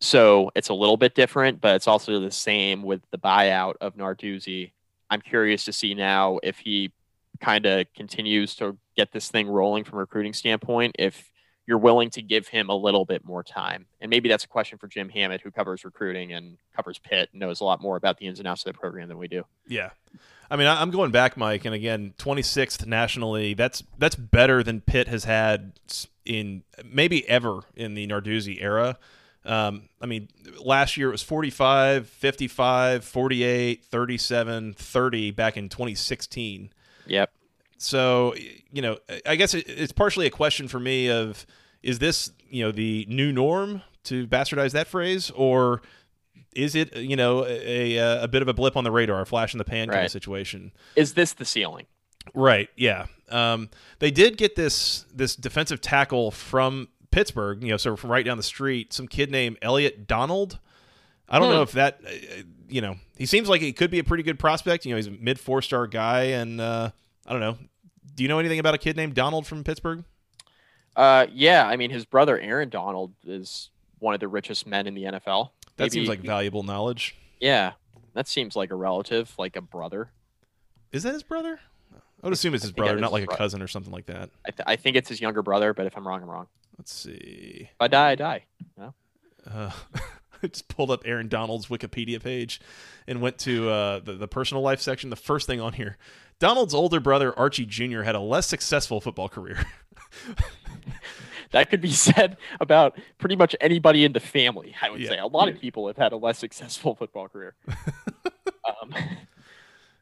So it's a little bit different, but it's also the same with the buyout of Narduzzi. I'm curious to see now if he kind of continues to get this thing rolling from recruiting standpoint, if you're willing to give him a little bit more time. And maybe that's a question for Jim Hammett, who covers recruiting and covers Pitt, and knows a lot more about the ins and outs of the program than we do. Yeah. I mean, I'm going back, Mike, and again, 26th nationally. That's that's better than Pitt has had in maybe ever in the Narduzzi era. Um, I mean, last year it was 45, 55, 48, 37, 30 back in 2016. Yep. So, you know, I guess it's partially a question for me of is this, you know, the new norm to bastardize that phrase or is it, you know, a, a, a bit of a blip on the radar, a flash in the pan kind of situation? Is this the ceiling? Right. Yeah. Um, they did get this this defensive tackle from Pittsburgh. You know, so from right down the street, some kid named Elliot Donald. I don't Hmm. know if that, uh, you know, he seems like he could be a pretty good prospect. You know, he's a mid four star guy, and uh, I don't know. Do you know anything about a kid named Donald from Pittsburgh? Uh, yeah, I mean, his brother Aaron Donald is one of the richest men in the NFL. That Maybe- seems like valuable knowledge. yeah, that seems like a relative, like a brother. Is that his brother? I would assume it's his brother, not like a brother. cousin or something like that. I, th- I think it's his younger brother, but if I'm wrong, I'm wrong. Let's see. If I die, I die. uh, <laughs> I just pulled up Aaron Donald's Wikipedia page and went to uh, the, the personal life section. The first thing on here Donald's older brother, Archie Jr., had a less successful football career. <laughs> That could be said about pretty much anybody in the family. I would Yeah. say a lot of people have had a less successful <laughs> football career. um,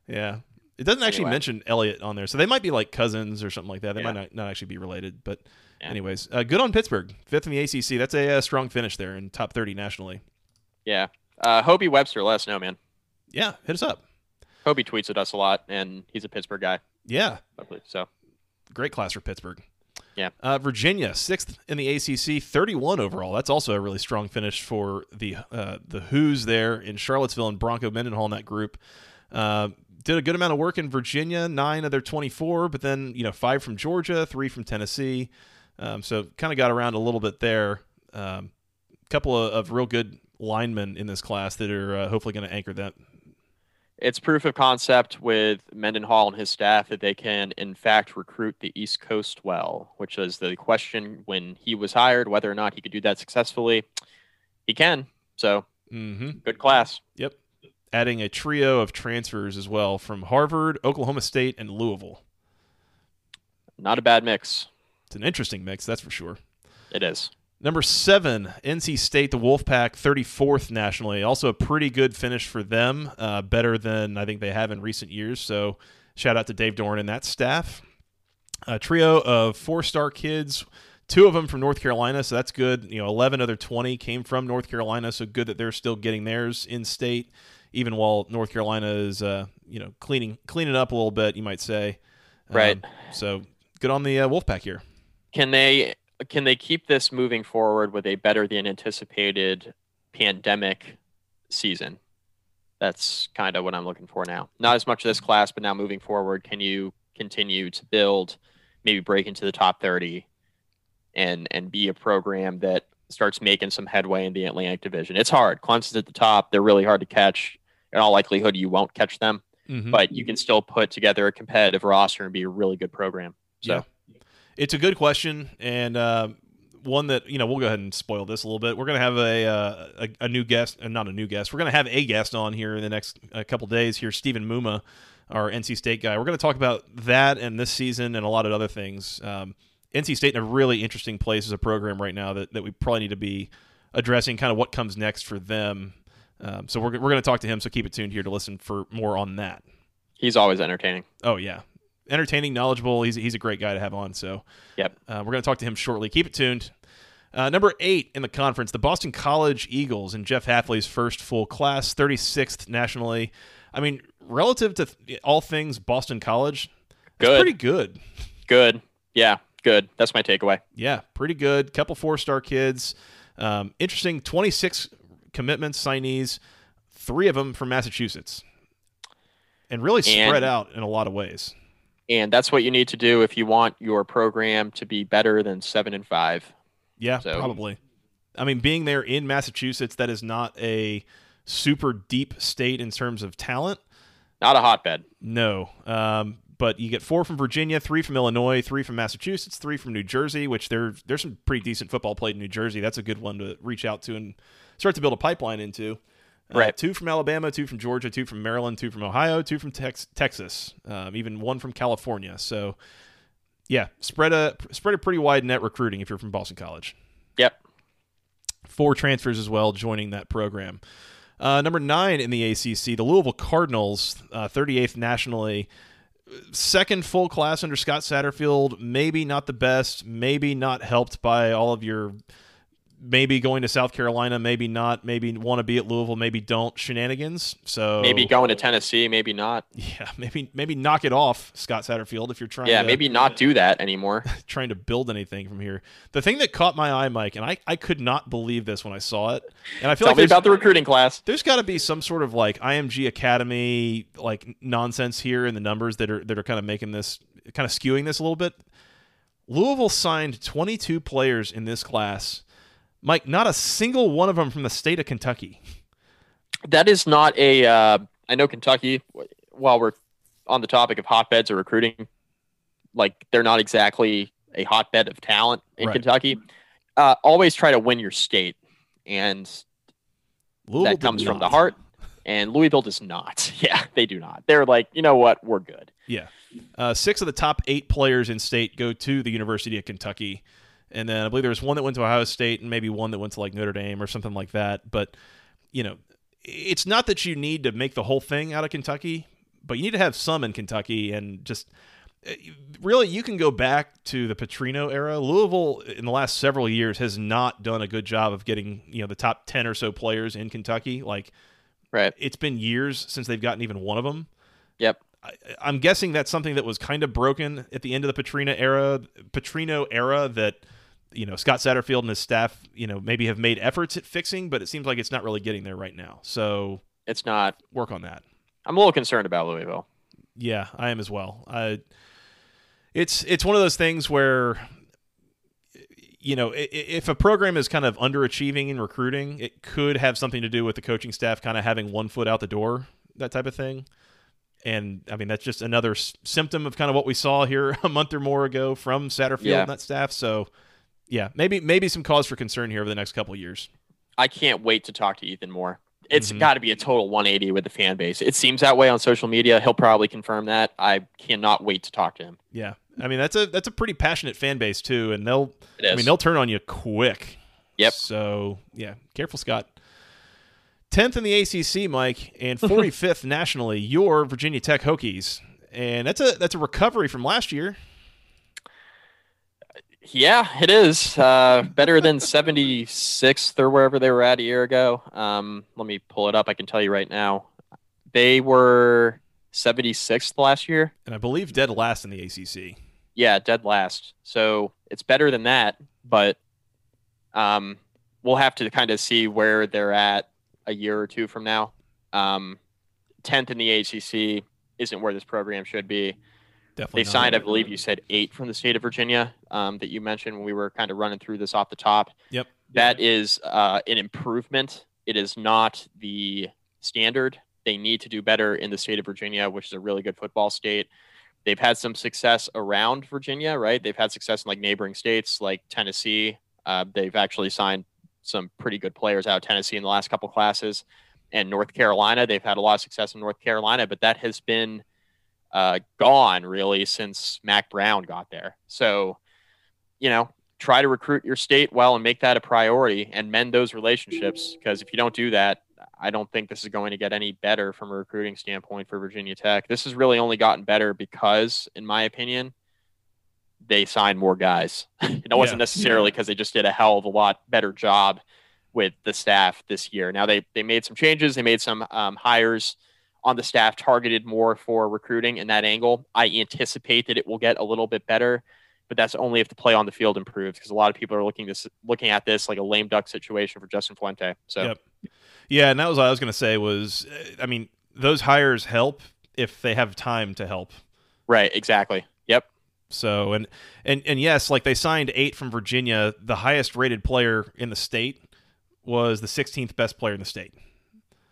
yeah. It doesn't actually Anyway. mention Elliot on there, so they might be like cousins or something like that. They Yeah. might not, not actually be related, but Yeah. anyways, uh, good on Pittsburgh, fifth in the ACC. That's a, uh strong finish there in top thirty nationally. Yeah. Uh, Hobie Webster, let us know, man. Yeah, hit us up. Hobie tweets at us a lot, and he's a Pittsburgh guy, Yeah, I believe. So great class for Pittsburgh. Yeah. Uh, Virginia, sixth in the ACC, 31 overall. That's also a really strong finish for the uh, the Hoos there in Charlottesville and Bronco Mendenhall in that group. Uh, did a good amount of work in Virginia, nine of their 24, but then you know five from Georgia, three from Tennessee. Um, so kind of got around a little bit there. A um, couple of, of real good linemen in this class that are uh, hopefully going to anchor that. It's proof of concept with Mendenhall and his staff that they can, in fact, recruit the East Coast well, which was the question when he was hired, whether or not he could do that successfully. He can. So Mm-hmm. good class. Yep. Adding a trio of transfers as well from Harvard, Oklahoma State, and Louisville. Not a bad mix. It's an interesting mix, that's for sure. It is. Number seven, NC State, the Wolfpack, 34th nationally. Also a pretty good finish for them, uh, better than I think they have in recent years. So shout out to Dave Doeren and that staff. A trio of four-star kids, two of them from North Carolina, so that's good. You know, 11 other 20 came from North Carolina, so good that they're still getting theirs in state, even while North Carolina is, uh, you know, cleaning cleaning up a little bit, you might say. Right. Um, so good on the uh, Wolfpack here. Can they can they keep this moving forward with a better than anticipated pandemic season? That's kind of what I'm looking for now. Not as much of this class, but now moving forward, can you continue to build, maybe break into the top 30 and and be a program that starts making some headway in the Atlantic Division? It's hard. Clemson's at the top. They're really hard to catch. In all likelihood, you won't catch them, Mhm. but you can still put together a competitive roster and be a really good program. So Yeah. It's a good question and uh, one that you know we'll go ahead and spoil this a little bit. We're gonna have a uh, a, a new guest, uh, not a new guest. We're gonna have a guest on here in the next uh, couple days. Here, Stephen Muma, our NC State guy. We're gonna talk about that and this season and a lot of other things. Um, NC State in a really interesting place as a program right now that, that we probably need to be addressing kind of what comes next for them. Um, so we're, we're going to talk to him. So keep it tuned here to listen for more on that. he's always entertaining. Oh yeah, entertaining, knowledgeable. He's he's a great guy to have on. So Yep. uh, we're going to talk to him shortly. Keep it tuned. Uh, number eight in the conference, the Boston College Eagles and Jeff Hafley's first full class, 36th nationally. I mean, relative to th- all things Boston College, Good. pretty good. Good. Yeah, good. That's my takeaway. Yeah, pretty good. Couple four star kids. Um, interesting. 26 commitments, signees, three of them from Massachusetts, and really spread And- out in a lot of ways. And that's what you need to do if you want your program to be better than seven and five. Yeah, So- probably. I mean, being there in Massachusetts, that is not a super deep state in terms of talent. Not a hotbed. No. Um, but you get four from Virginia, three from Illinois, three from Massachusetts, three from New Jersey, which there there's some pretty decent football played in New Jersey. That's a good one to reach out to and start to build a pipeline into. Uh, Right. Two from Alabama, two from Georgia, two from Maryland, two from Ohio, two from Tex- Texas, um, even one from California. So, yeah, spread a spread a pretty wide net recruiting if you're from Boston College Yep. four transfers as well joining that program. Uh, number nine in the ACC, the Louisville Cardinals, uh, 38th nationally. Second full class under Scott Satterfield. Maybe not the best. Maybe not helped by all of your maybe going to South Carolina. Maybe not. Maybe want to be at Louisville. Maybe don't shenanigans. So Maybe going to Tennessee, maybe not. <laughs> yeah, maybe maybe knock it off, Scott Satterfield, if you're trying. Yeah, to, maybe not do that anymore. <laughs> trying to build anything from here. The thing that caught my eye, Mike, and I, I could not believe this when I saw it, and I feel Tell like about the recruiting class. there's got to be some sort of like IMG Academy like nonsense here in the numbers that are that are kind of making this kind of skewing this a little bit. Louisville signed 22 players in this class. Mike, not a single one of them from the state of Kentucky. That is not a. Uh, I know Kentucky. While we're on the topic of hotbeds or recruiting, like they're not exactly a hotbed of talent in Right. Kentucky. Uh, always try to win your state, and Louisville that comes from the heart. And Louisville does not. <laughs> Yeah, they do not. They're like, you know what? We're good. Yeah. Uh, six of the top eight players in state go to the University of Kentucky. And then I believe there was one that went to Ohio State and maybe one that went to like Notre Dame or something like that. But, you know, it's not that you need to make the whole thing out of Kentucky, but you need to have some in Kentucky, and just uh, really you can go back to the Petrino era. Louisville in the last several years has not done a good job of getting you know the top ten or so players in Kentucky. Like, right? It's been years since they've gotten even one of them. Yep. I, am guessing that's something that was kind of broken at the end of the Petrino era. Petrino era that you know Scott Satterfield and his staff, you know, maybe have made efforts at fixing, but it seems like it's not really getting there right now. So it's not work on that. I'm a little concerned about Louisville. Yeah, I am as well. I, it's it's one of those things where you know if a program is kind of underachieving in recruiting, it could have something to do with the coaching staff kind of having one foot out the door, that type of thing. And I mean that's just another s- symptom of kind of what we saw here <laughs> a month or more ago from Satterfield yeah. and that staff. So yeah, maybe maybe some cause for concern here over the next couple years. I can't wait to talk to Ethan Moore. It's mm-hmm. got to be a total 180 with the fan base. It seems that way on social media. He'll probably confirm that. I cannot wait to talk to him. Yeah, I mean that's a that's a pretty passionate fan base too, and they'll I mean they'll turn on you quick. Yep. So yeah, careful, Scott. Tenth in the ACC, Mike, and <laughs> 45th nationally. Your Virginia Tech Hokies, and that's a that's a recovery from last year. Yeah, it is. Uh, better than 76th or wherever they were at a year ago. Um, let me pull it up. I can tell you right now. They were 76th last year. And I believe dead last in the ACC. Yeah, dead last. So it's better than that, but um, we'll have to kind of see where they're at a year or two from now. Um, 10th in the ACC isn't where this program should be. Definitely they signed, I believe you said eight from the state of Virginia um, that you mentioned when we were kind of running through this off the top. Yep. That is uh, an improvement. It is not the standard. They need to do better in the state of Virginia, which is a really good football state. They've had some success around Virginia, right? They've had success in like neighboring states like Tennessee. Uh, they've actually signed some pretty good players out of Tennessee in the last couple classes. And North Carolina, they've had a lot of success in North Carolina, but that has been uh, gone really since Mack Brown got there. So, you know, try to recruit your state well and make that a priority and mend those relationships. Because if you don't do that, I don't think this is going to get any better from a recruiting standpoint for Virginia Tech. This has really only gotten better because, in my opinion, they signed more guys. <laughs> And it wasn't necessarily because they just did a hell of a lot better job with the staff this year. Now they they made some changes. They made some um, hires on the staff targeted more for recruiting in that angle. I anticipate that it will get a little bit better, but that's only if the play on the field improves because a lot of people are looking this looking at this like a lame duck situation for Justin Fuente. So, yep. yeah, and that was what I was going to say was, uh, I mean, those hires help if they have time to help. Right. Exactly. Yep. So and and and yes, like they signed eight from Virginia. The highest rated player in the state was the 16th best player in the state.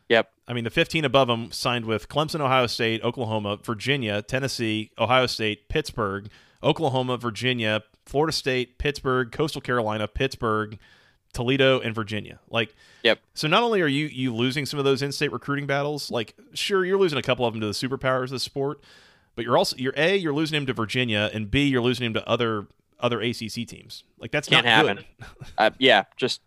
Yep. I mean, the 15 above them signed with Clemson, Ohio State, Oklahoma, Virginia, Tennessee, Ohio State, Pittsburgh, Oklahoma, Virginia, Florida State, Pittsburgh, Coastal Carolina, Pittsburgh, Toledo, and Virginia. Like, yep. So not only are you you losing some of those in-state recruiting battles, like sure you're losing a couple of them to the superpowers of the sport, but you're also you're a you're losing him to Virginia, and b you're losing him to other other ACC teams. Like that's Can't not happen. uh, yeah, just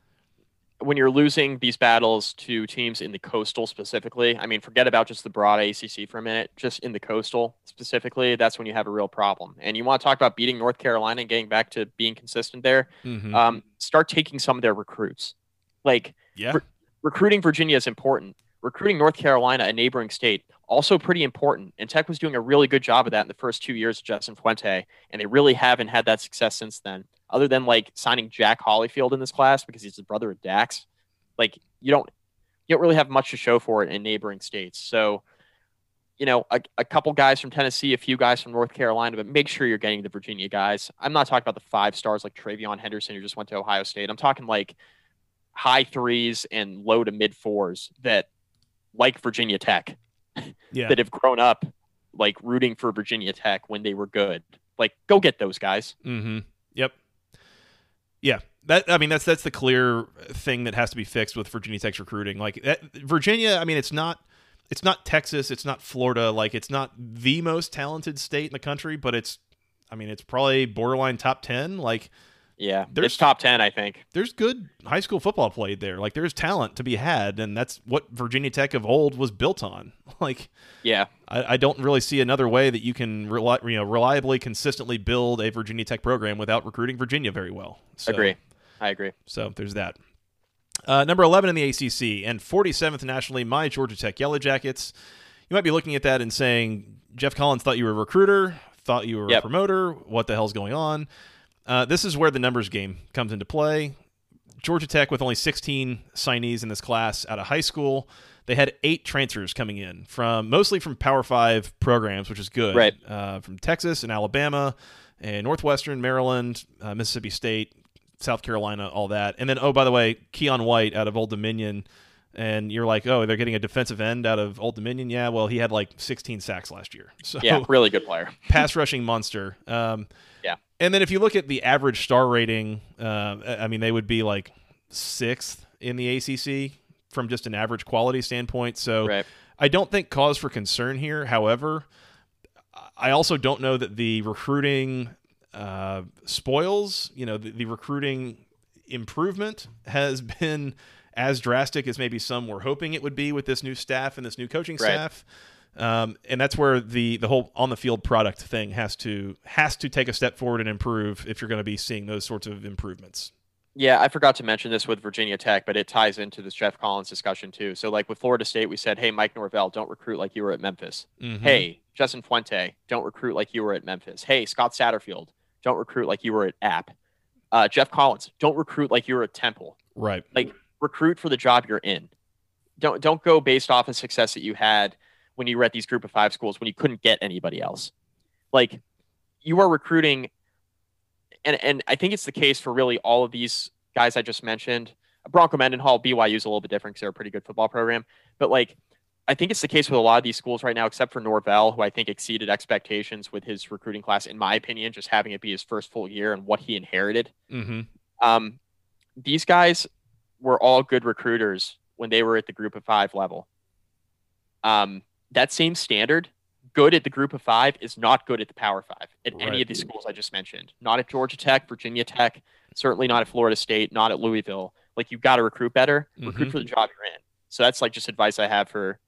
when you're losing these battles to teams in the coastal specifically, I mean, forget about just the broad ACC for a minute, just in the coastal specifically, that's when you have a real problem. And you want to talk about beating North Carolina and getting back to being consistent there, mm-hmm. um, start taking some of their recruits. Like, yeah. Re- recruiting Virginia is important. Recruiting North Carolina, a neighboring state, also pretty important. And Tech was doing a really good job of that in the first two years of Justin Fuente, and they really haven't had that success since then other than like signing Jack Hollifield in this class because he's the brother of Dax, like you don't you don't really have much to show for it in neighboring states. So, you know, a, a couple guys from Tennessee, a few guys from North Carolina, but make sure you're getting the Virginia guys. I'm not talking about the five stars like TreVeyon Henderson who just went to Ohio State. I'm talking like high threes and low to mid fours that like Virginia Tech <laughs> yeah. that have grown up like rooting for Virginia Tech when they were good. Like, go get those guys. Mm-hmm. Yep. Yeah, that I mean that's that's the clear thing that has to be fixed with Virginia Tech's recruiting. Like that, Virginia, I mean it's not it's not Texas, it's not Florida, like it's not the most talented state in the country, but it's I mean it's probably borderline top 10. Like Yeah, There's- it's top ten, I think. there's good high school football played there. Like there's talent to be had, and that's what Virginia Tech of old was built on. <laughs> Like Yeah, I, I don't really see another way that you can rely, you know reliably, consistently build a Virginia Tech program without recruiting Virginia very well. So, agree. I agree. So there's that. Uh, number 11 in the ACC and 47th nationally, my Georgia Tech Yellow Jackets. You might be looking at that and saying, Geoff Collins thought you were a recruiter, thought you were a promoter. What the hell's going on? Uh, this is where the numbers game comes into play. Georgia Tech, with only 16 signees in this class out of high school, they had eight transfers coming in from mostly from Power Five programs, which is good. Right. Uh, from Texas and Alabama and Northwestern, Maryland, uh, Mississippi State, South Carolina, all that. And then, oh, by the way, Keion White out of Old Dominion. And you're like, oh, they're getting a defensive end out of Old Dominion. Yeah, well, he had like 16 sacks last year. <laughs> So Yeah, really good player. <laughs> pass rushing monster. Um, Yeah. And then if you look at the average star rating, uh, I mean, they would be like sixth in the ACC from just an average quality standpoint. So Right. I don't think cause for concern here. However, I also don't know that the recruiting uh, spoils, you know, the, the recruiting improvement has <laughs> been as drastic as maybe some were hoping it would be with this new staff and this new coaching Right. staff. Um, and that's where the the whole on the field product thing has to has to take a step forward and improve if you're going to be seeing those sorts of improvements. Yeah, I forgot to mention this with Virginia Tech, but it ties into this Geoff Collins discussion too. So, like with Florida State, we said, "Hey, Mike Norvell, don't recruit like you were at Memphis." Mhm. Hey, Justin Fuente, don't recruit like you were at Memphis. Hey, Scott Satterfield, don't recruit like you were at App. Uh, Geoff Collins, don't recruit like you were at Temple. right, Like recruit for the job you're in. Don't don't go based off of success that you had when you were at these Group of Five schools when you couldn't get anybody else. Like you are recruiting, and and I think it's the case for really all of these guys I just mentioned. Bronco Mendenhall, BYU is a little bit different because they're a pretty good football program, but like I think it's the case with a lot of these schools right now, except for Norvell, who I think exceeded expectations with his recruiting class, in my opinion, just having it be his first full year and what he inherited. hmm Um, these guys were all good recruiters when they were at the group of five level. Um, that same standard, good at the group of five, is not good at the power five at any of these schools I just mentioned. Not at Georgia Tech, Virginia Tech, certainly not at Florida State, not at Louisville. Like you've got to recruit better, recruit Mhm. for the job you're in. So that's like just advice I have for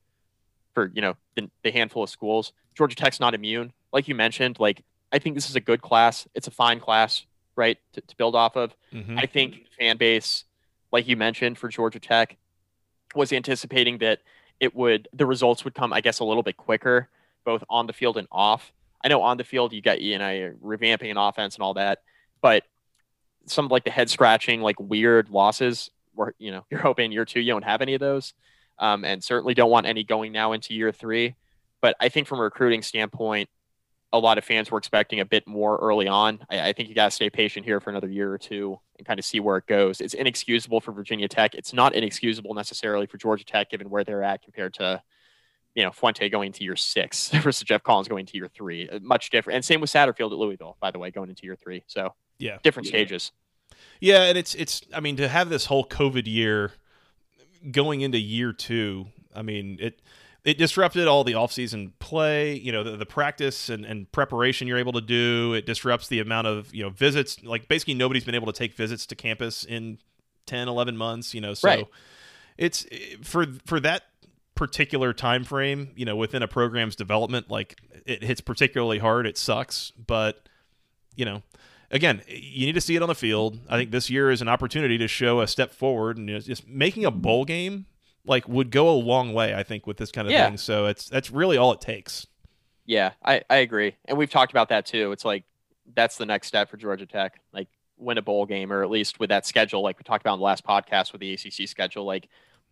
for you know the, the handful of schools. Georgia Tech's not immune, like you mentioned. Like I think this is a good class. It's a fine class, right, to, to build off of. hmm I think fan base, like you mentioned for Georgia Tech, was anticipating that it would the results would come, I guess, a little bit quicker, both on the field and off. I know on the field you got you know revamping an offense and all that, but some like the head scratching, like weird losses, where you know <laughs> you're hoping year two you don't have any of those, um, and certainly don't want any going now into year three. But I think from a recruiting standpoint, a lot of fans were expecting a bit more early on. I, I think you got to stay patient here for another year or two and kind of see where it goes. It's inexcusable for Virginia Tech. It's not inexcusable necessarily for Georgia Tech, given where they're at compared to, you know, Fuente going to year six <laughs> versus Geoff Collins going to year three. Uh, Much different. And same with Satterfield at Louisville, by the way, going into year three. So Yeah. different stages. Yeah, and it's it's I mean to have this whole COVID year going into year 2, I mean, it it disrupted all the offseason play, you know, the, the practice and, and preparation you're able to do. It disrupts the amount of, you know, visits. Like basically nobody's been able to take visits to campus in 10, 11 months, you know. So Right. it's eh, for for that particular time frame, you know, within a program's development, like it hits particularly hard. It sucks, but you know, again, you need to see it on the field. I think this year is an opportunity to show a step forward, and you know, just making a bowl game like would go a long way. I think with this kind of Yeah. thing. So it's that's really all it takes. Yeah, I, I agree. And we've talked about that too. It's like that's the next step for Georgia Tech. Like win a bowl game or at least with that schedule, like we talked about in the last podcast with the ACC schedule, like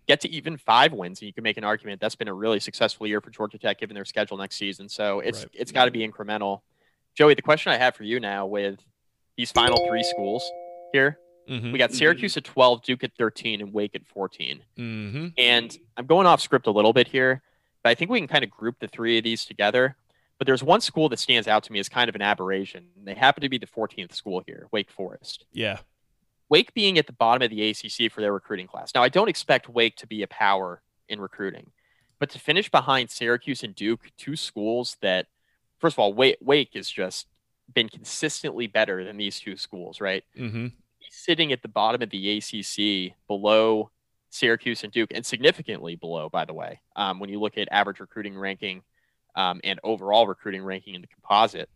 get to even five wins and you can make an argument that's been a really successful year for Georgia Tech given their schedule next season. So it's Right. it's got to be incremental. Joey, the question I have for you now with these final three schools here, Mm-hmm. we got Syracuse at 12, Duke at 13, and Wake at 14. mm-hmm. And I'm going off script a little bit here, but I think we can kind of group the three of these together. But there's one school that stands out to me as kind of an aberration. They happen to be the 14th school here, Wake Forest. Yeah. Wake being at the bottom of the ACC for their recruiting class. Now, I don't expect Wake to be a power in recruiting, but to finish behind Syracuse and Duke, two schools that, first of all, Wake, Wake is just been consistently better than these two schools, right? Mm-hmm. Sitting at the bottom of the ACC below Syracuse and Duke, and significantly below, by the way, um, when you look at average recruiting ranking um, and overall recruiting ranking in the composite.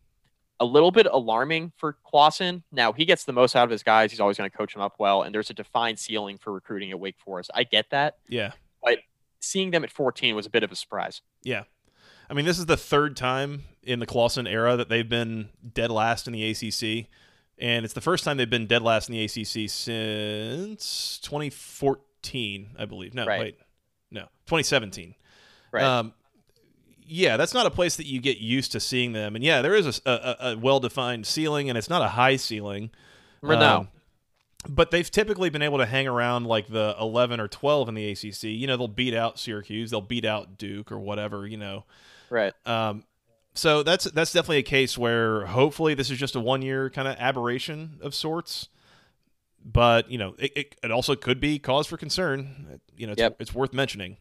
A little bit alarming for Clawson. Now, he gets the most out of his guys. He's always going to coach them up well, and there's a defined ceiling for recruiting at Wake Forest. I get that. Yeah. But seeing them at 14 was a bit of a surprise. Yeah. I mean, this is the third time in the Clawson era that they've been dead last in the ACC. And it's the first time they've been dead last in the ACC since 2014, I believe. No, Right. wait. No, 2017. Right. Um, yeah, that's not a place that you get used to seeing them. And yeah, there is a, a, a well defined ceiling, and it's not a high ceiling. No. Um, but they've typically been able to hang around like the 11 or 12 in the ACC. You know, they'll beat out Syracuse, they'll beat out Duke or whatever, you know. right. Um, so that's that's definitely a case where hopefully this is just a one year kind of aberration of sorts. But you know, it, it, it also could be cause for concern. You know, it's, Yep. it's worth mentioning.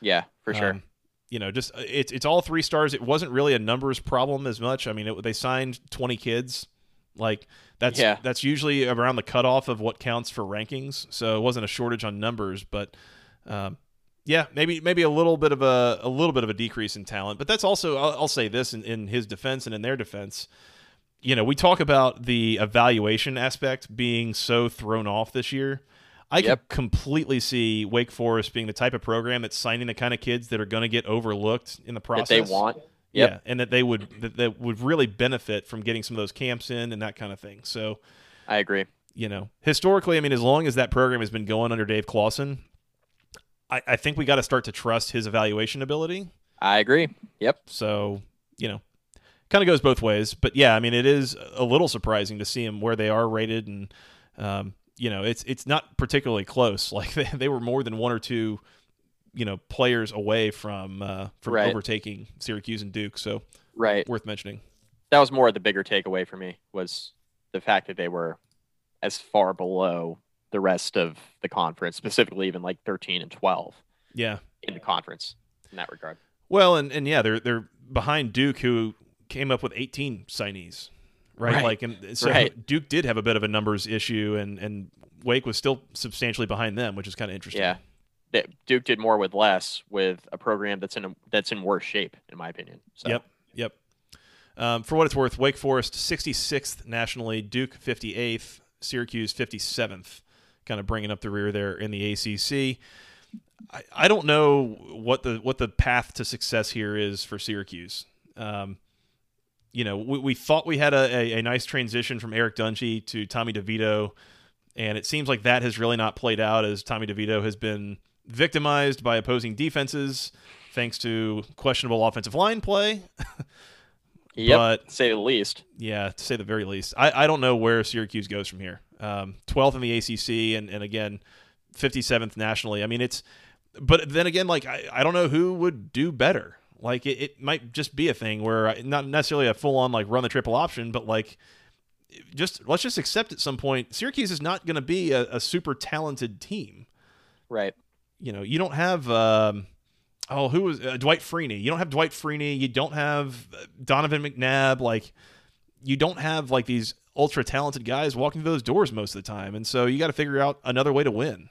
Yeah, for sure. Um, you know, just it's it's all three stars. It wasn't really a numbers problem as much. I mean, it, they signed twenty kids. Like that's Yeah. that's usually around the cutoff of what counts for rankings. So it wasn't a shortage on numbers, but um, yeah, maybe maybe a little bit of a a little bit of a decrease in talent. But that's also I'll, I'll say this in, in his defense and in their defense. You know, we talk about the evaluation aspect being so thrown off this year. I Yep. can completely see Wake Forest being the type of program that's signing the kind of kids that are going to get overlooked in the that process. they want. Yep. Yeah, and that they would that, that would really benefit from getting some of those camps in and that kind of thing. So, I agree. you know, historically, I mean, as long as that program has been going under Dave Clawson, I, I think we got to start to trust his evaluation ability. I agree. Yep. So, you know, kind of goes both ways. But yeah, I mean, it is a little surprising to see them where they are rated, and um, you know, it's it's not particularly close. <laughs> Like they, they were more than one or two, you know, players away from uh, from Right. overtaking Syracuse and Duke. So Right. worth mentioning. That was more of the bigger takeaway for me was the fact that they were as far below the rest of the conference, specifically even like 13 and 12 Yeah. in the conference in that regard. Well, and, and yeah, they're they're behind Duke, who came up with 18 signees, right? Right. Like, and so Right. Duke did have a bit of a numbers issue, and and Wake was still substantially behind them, which is kind of interesting. Yeah. Duke did more with less with a program that's in a, that's in worse shape, in my opinion. So, Yep. Yep. Um, for what it's worth, Wake Forest 66th nationally, Duke 58th, Syracuse 57th, kind of bringing up the rear there in the ACC. I, I don't know what the what the path to success here is for Syracuse. Um, you know, we, we thought we had a, a, a nice transition from Eric Dungey to Tommy DeVito, and it seems like that has really not played out as Tommy DeVito has been victimized by opposing defenses thanks to questionable offensive line play. Yep. But- to say the least. Yeah, to say the very least. I, I don't know where Syracuse goes from here. Um, 12th in the ACC, and, and again, 57th nationally. I mean, it's, but then again, like, I, I don't know who would do better. Like, it, it might just be a thing where I- not necessarily a full on, like, run the triple option, but like, just let's just accept at some point Syracuse is not going to be a, a super talented team. Right. You know, you don't have. Um, Oh, who was uh, Dwight Freeney? You don't have Dwight Freeney. You don't have uh, Donovan McNabb. Like, you don't have like these ultra talented guys walking through those doors most of the time, and so you got to figure out another way to win.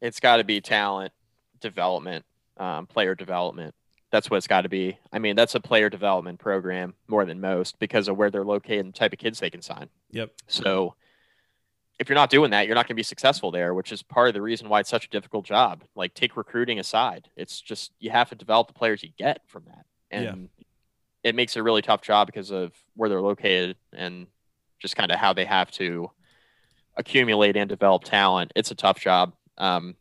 It's got to be talent development, um, player development. That's what it's got to be. I mean, that's a player development program more than most because of where they're located and the type of kids they can sign. Yep. So if you're not doing that, you're not going to be successful there, which is part of the reason why it's such a difficult job. Like take recruiting aside, it's just you have to develop the players you get from that, and it makes it a really tough job because of where they're located and just kind of how they have to accumulate and develop talent. It's a tough job, um,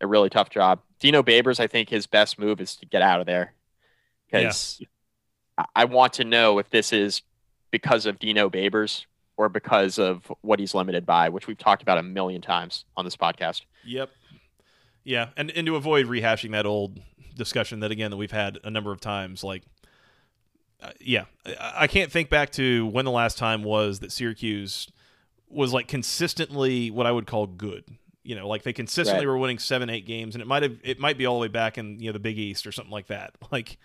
a really tough job. Dino Babers, I think his best move is to get out of there because I- I want to know if this is because of Dino Babers or because of what he's limited by, which we've talked about a million times on this podcast. Yep. Yeah, and and to avoid rehashing that old discussion that again that we've had a number of times, like, uh, yeah, I, can't think back to when the last time was that Syracuse was like consistently what I would call good. You know, like they consistently Right. were winning seven, eight games, and it might have it might be all the way back in you know the Big East or something like that. <laughs> Like,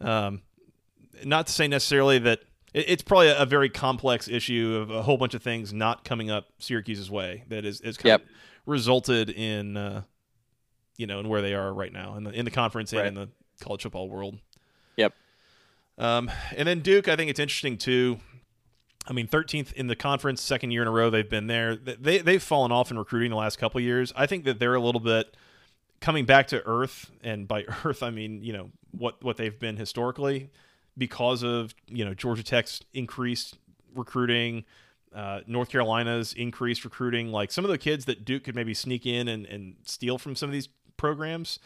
um, not to say necessarily that it, it's probably a, a, very complex issue of a whole bunch of things not coming up Syracuse's way that is is kind yep. of resulted in uh, you know in where they are right now in the in the conference and in the college football world. Yep. Um, and then Duke, I think it's interesting too. I mean, 13th in the conference, second year in a row they've been there. They they've fallen off in recruiting the last couple years. I think that they're a little bit coming back to earth, and by <laughs> earth I mean you know what what they've been historically because of you know Georgia Tech's increased recruiting, uh, North Carolina's increased recruiting. Like some of the kids that Duke could maybe sneak in and, and steal from some of these programs,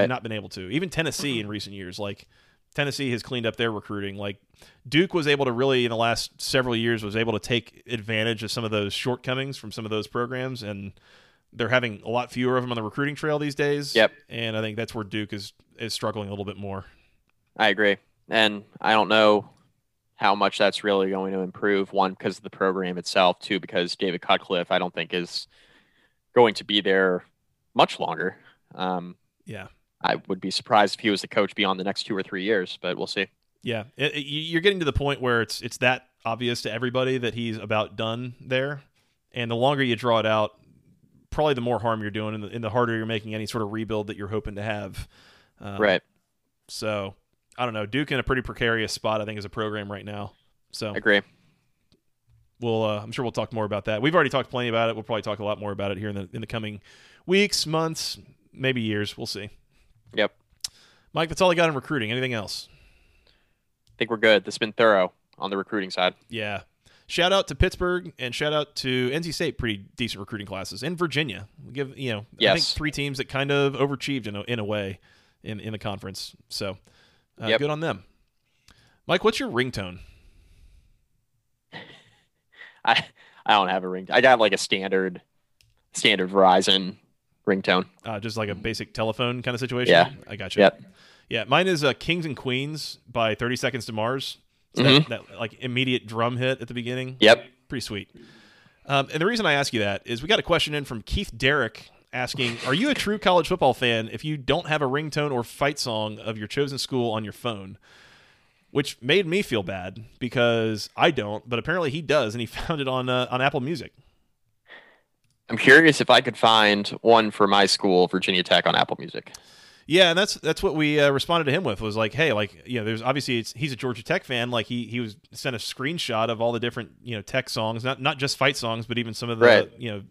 they've not been able to. Even Tennessee in recent years, like Tennessee has cleaned up their recruiting. Like Duke was able to really in the last several years was able to take advantage of some of those shortcomings from some of those programs and. They're having a lot fewer of them on the recruiting trail these days. Yep. And I think that's where Duke is is struggling a little bit more. I agree. And I don't know how much that's really going to improve. One, because of the program itself. Two, because David Cutcliffe, I don't think is going to be there much longer. Um, Yeah. I would be surprised if he was the coach beyond the next two or three years, but we'll see. Yeah, it, it- you- you're getting to the point where it's it's that obvious to everybody that he's about done there, and the longer you draw it out, probably the more harm you're doing, and the, and the harder you're making any sort of rebuild that you're hoping to have. Um, right. So I don't know. Duke in a pretty precarious spot, I think, as a program right now. So I Agree. we'll uh, I'm sure we'll talk more about that. We've already talked plenty about it. We'll probably talk a lot more about it here in the in the coming weeks, months, maybe years. We'll see. Yep. Mike, that's all I got in recruiting. Anything else? I think we're good. This has been thorough on the recruiting side. Yeah. Shout out to Pittsburgh and shout out to NC State, pretty decent recruiting classes, and Virginia. We give you know, I think three teams that kind of overachieved in a, in a way in in the conference. So, uh, Yep. good on them. Mike, what's your ringtone? <laughs> I I don't have a ring. I got like a standard standard Verizon ringtone. Uh, just like a basic telephone kind of situation. Yeah. I got you. Yep. Yeah, mine is uh, Kings and Queens by Thirty Seconds to Mars. It's Mhm. that, that like immediate drum hit at the beginning. Yep. pretty sweet. Um, and the reason I ask you that is we got a question in from Keith Derrick asking, "Are you a true college football fan if you don't have a ringtone or fight song of your chosen school on your phone?" Which made me feel bad because I don't, but apparently he does, and he <laughs> found it on uh, on Apple Music. I'm curious if I could find one for my school, Virginia Tech, on Apple Music. Yeah, and that's that's what we uh, responded to him with was like, hey, like you know, there's obviously it's, he's a Georgia Tech fan. Like he he was sent a screenshot of all the different you know Tech songs, not not just fight songs, but even some of the Right. you know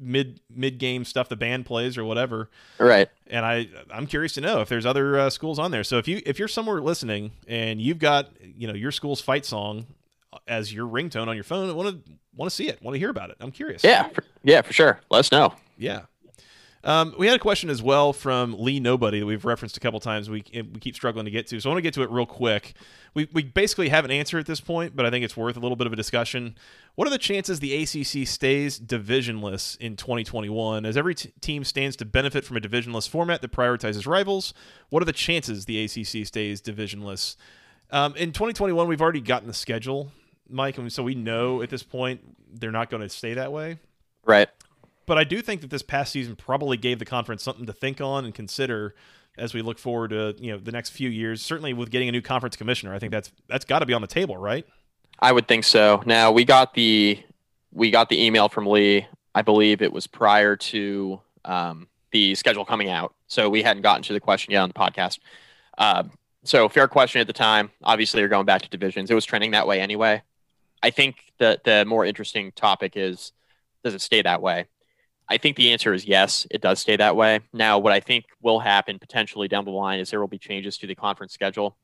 mid mid game stuff the band plays or whatever. Right. And I I'm curious to know if there's other uh, schools on there. So if you if you're somewhere listening and you've got you know your school's fight song as your ringtone on your phone, I want to want to see it, want to hear about it. I'm curious. Yeah. For, yeah, for sure. Let us know. Yeah. Um, we had a question as well from Lee Nobody that we've referenced a couple times. We we keep struggling to get to, so I want to get to it real quick. We we basically have an answer at this point, but I think it's worth a little bit of a discussion. What are the chances the ACC stays divisionless in 2021? As every t- team stands to benefit from a divisionless format that prioritizes rivals, what are the chances the ACC stays divisionless? Um, in 2021, we've already gotten the schedule, Mike, and so we know at this point they're not going to stay that way. Right. But I do think that this past season probably gave the conference something to think on and consider as we look forward to you know the next few years. Certainly with getting a new conference commissioner, I think that's that's got to be on the table, right? I would think so. Now we got the we got the email from Lee. I believe it was prior to um, the schedule coming out, so we hadn't gotten to the question yet on the podcast. Uh, so fair question at the time. Obviously, you're going back to divisions. It was trending that way anyway. I think the the more interesting topic is does it stay that way? I think the answer is yes, it does stay that way. Now, what I think will happen potentially down the line is there will be changes to the conference schedule.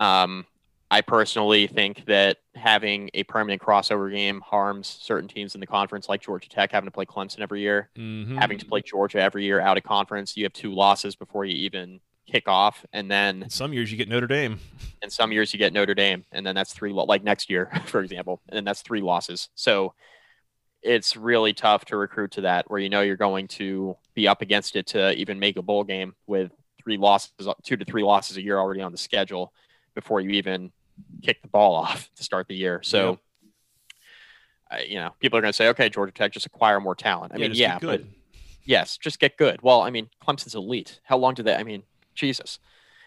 Um, I personally think that having a permanent crossover game harms certain teams in the conference, like Georgia Tech having to play Clemson every year, Mm-hmm. having to play Georgia every year out of conference. You have two losses before you even kick off, and then Some years you get Notre Dame. <laughs> and some years you get Notre Dame, and then that's three, like next year, <laughs> for example, and then that's three losses. So it's really tough to recruit to that where you know you're going to be up against it to even make a bowl game with three losses, two to three losses a year already on the schedule before you even kick the ball <laughs> off to start the year. So, uh, you know, people are going to say, okay, Georgia Tech just acquire more talent. I mean, yeah, but yes, just get good. Well, I mean, Clemson's elite. How long do they? I mean, Jesus.